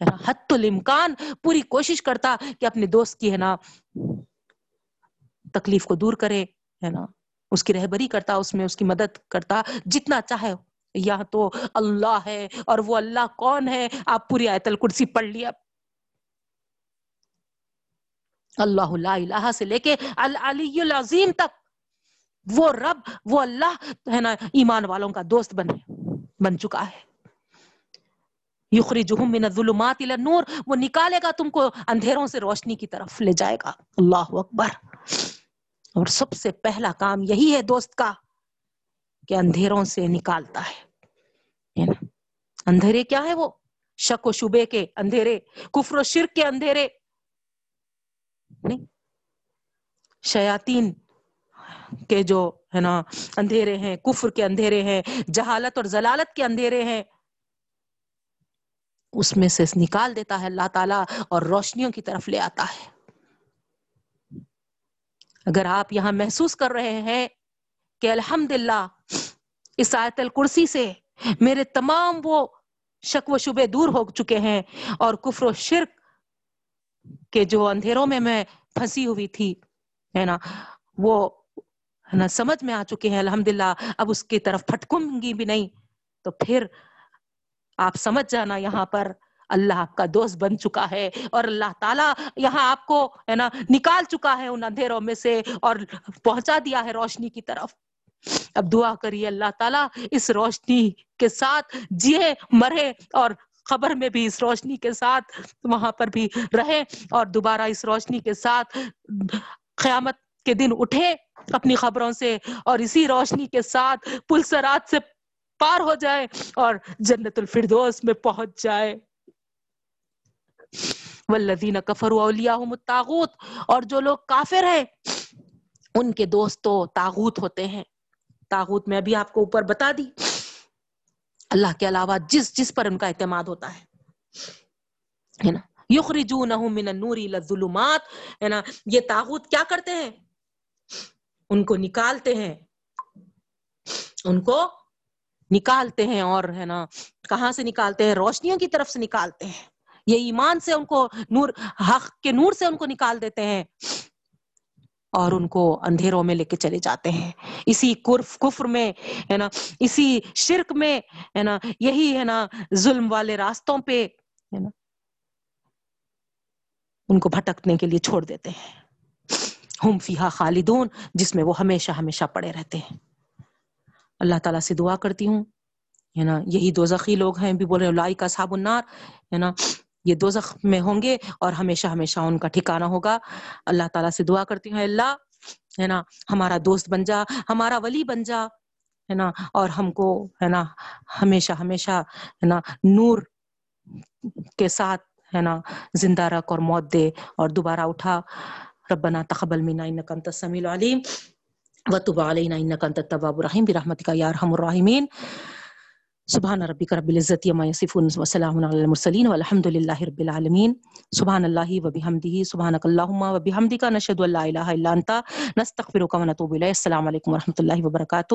ہے نا، حت الامکان پوری کوشش کرتا کہ اپنے دوست کی، ہے نا، تکلیف کو دور کرے، ہے نا؟ اس کی رہبری کرتا، اس میں اس کی مدد کرتا، جتنا چاہے۔ یا تو اللہ ہے اور وہ اللہ کون ہے؟ آپ پوری آیت الکرسی پڑھ لیا۔ اللہ لا الہ سے لے کے العلی العظیم تک۔ وہ رب، وہ اللہ ہے نا، ایمان والوں کا دوست بنے بن چکا ہے۔ یخرجہم من الظلمات الى النور۔ وہ نکالے گا تم کو اندھیروں سے روشنی کی طرف لے جائے گا۔ اللہ اکبر۔ اور سب سے پہلا کام یہی ہے دوست کا کہ اندھیروں سے نکالتا ہے اندھیرے کیا ہے وہ؟ شک و شبے کے اندھیرے، کفر و شرک کے اندھیرے۔ نہیں، شیاطین کے جو، ہے نا، اندھیرے ہیں، کفر کے اندھیرے ہیں، جہالت اور ضلالت کے اندھیرے ہیں، اس میں سے نکال دیتا ہے اللہ تعالیٰ اور روشنیوں کی طرف لے آتا ہے۔ اگر آپ یہاں محسوس کر رہے ہیں کہ الحمد اس آیت الکرسی سے میرے تمام وہ شک و شبے دور ہو چکے ہیں اور کفر و شرک کے جو اندھیروں میں میں پھنسی ہوئی تھی، ہے نا؟ وہ نا، سمجھ میں آ چکے ہیں الحمد للہ اب اس کی طرف پھٹکوں گی بھی نہیں۔ تو پھر آپ سمجھ جانا یہاں پر اللہ آپ کا دوست بن چکا ہے اور اللہ تعالیٰ یہاں آپ کو، ہے نا، نکال چکا ہے ان اندھیروں میں سے اور پہنچا دیا ہے روشنی کی طرف۔ اب دعا کریے اللہ تعالیٰ اس روشنی کے ساتھ جیے، مرے اور خبر میں بھی اس روشنی کے ساتھ وہاں پر بھی رہے اور دوبارہ اس روشنی کے ساتھ قیامت کے دن اٹھے اپنی خبروں سے اور اسی روشنی کے ساتھ پلسرات سے پار ہو جائے اور جنت الفردوس میں پہنچ جائے۔ والذین کفروا اولیاءہم الطاغوت، اور جو لوگ کافر ہیں، ان کے دوست تو تاغوت ہوتے ہیں۔ تاغوت میں ابھی آپ کو اوپر بتا دی۔ اللہ کے علاوہ جس جس پر ان کا اعتماد ہوتا ہے۔ نا؟ یخرجونہم من النور الى الظلمات ہے نا؟ یہ تاغوت کیا کرتے ہیں؟ ان کو نکالتے ہیں۔ ان کو نکالتے ہیں اور ہے نا؟ کہاں سے نکالتے ہیں؟ روشنیوں کی طرف سے نکالتے ہیں۔ یہ ایمان سے ان کو نور، حق کے نور سے ان کو نکال دیتے ہیں اور ان کو اندھیروں میں لے کے چلے جاتے ہیں۔ اسی کرف کفر میں، ہے نا، اسی شرک میں، ہے نا، یہی، ہے نا، ظلم والے راستوں پہ، ہے نا، ان کو بھٹکنے کے لیے چھوڑ دیتے ہیں۔ ہم فیہا خالدون، جس میں وہ ہمیشہ ہمیشہ پڑے رہتے ہیں۔ اللہ تعالیٰ سے دعا کرتی ہوں۔ ہے نا، یہی دو زخی لوگ ہیں، بھی بول رہے لائی کا صاب النار، ہے نا یہ دو زخم میں ہوں گے اور ہمیشہ ہمیشہ ان کا ٹھکانہ ہوگا۔ اللہ تعالیٰ سے دعا کرتی ہوں اللہ، ہے نا، ہمارا دوست بن جا، ہمارا ولی بن جا، ہے نا، اور ہم کو، ہے نا، ہمیشہ ہمیشہ، ہے نا، نور کے ساتھ، ہے نا، زندہ رکھ اور موت دے اور دوبارہ اٹھا۔ ربنا تقبل منا انك انت السميع العليم وتب علينا انك انت التواب الرحيم برحمتك يا ارحم الراحمين سبحان ربک رب العزت یما يصفون وسلام علی المرسلین والحمد لله رب العالمین. سبحان الله وبحمده سبحانك اللهم وبحمدك نشهد ان لا اله الا انت. نستغفرك ونتوب اليك السلام علیکم ورحمۃ اللہ وبرکاتہ.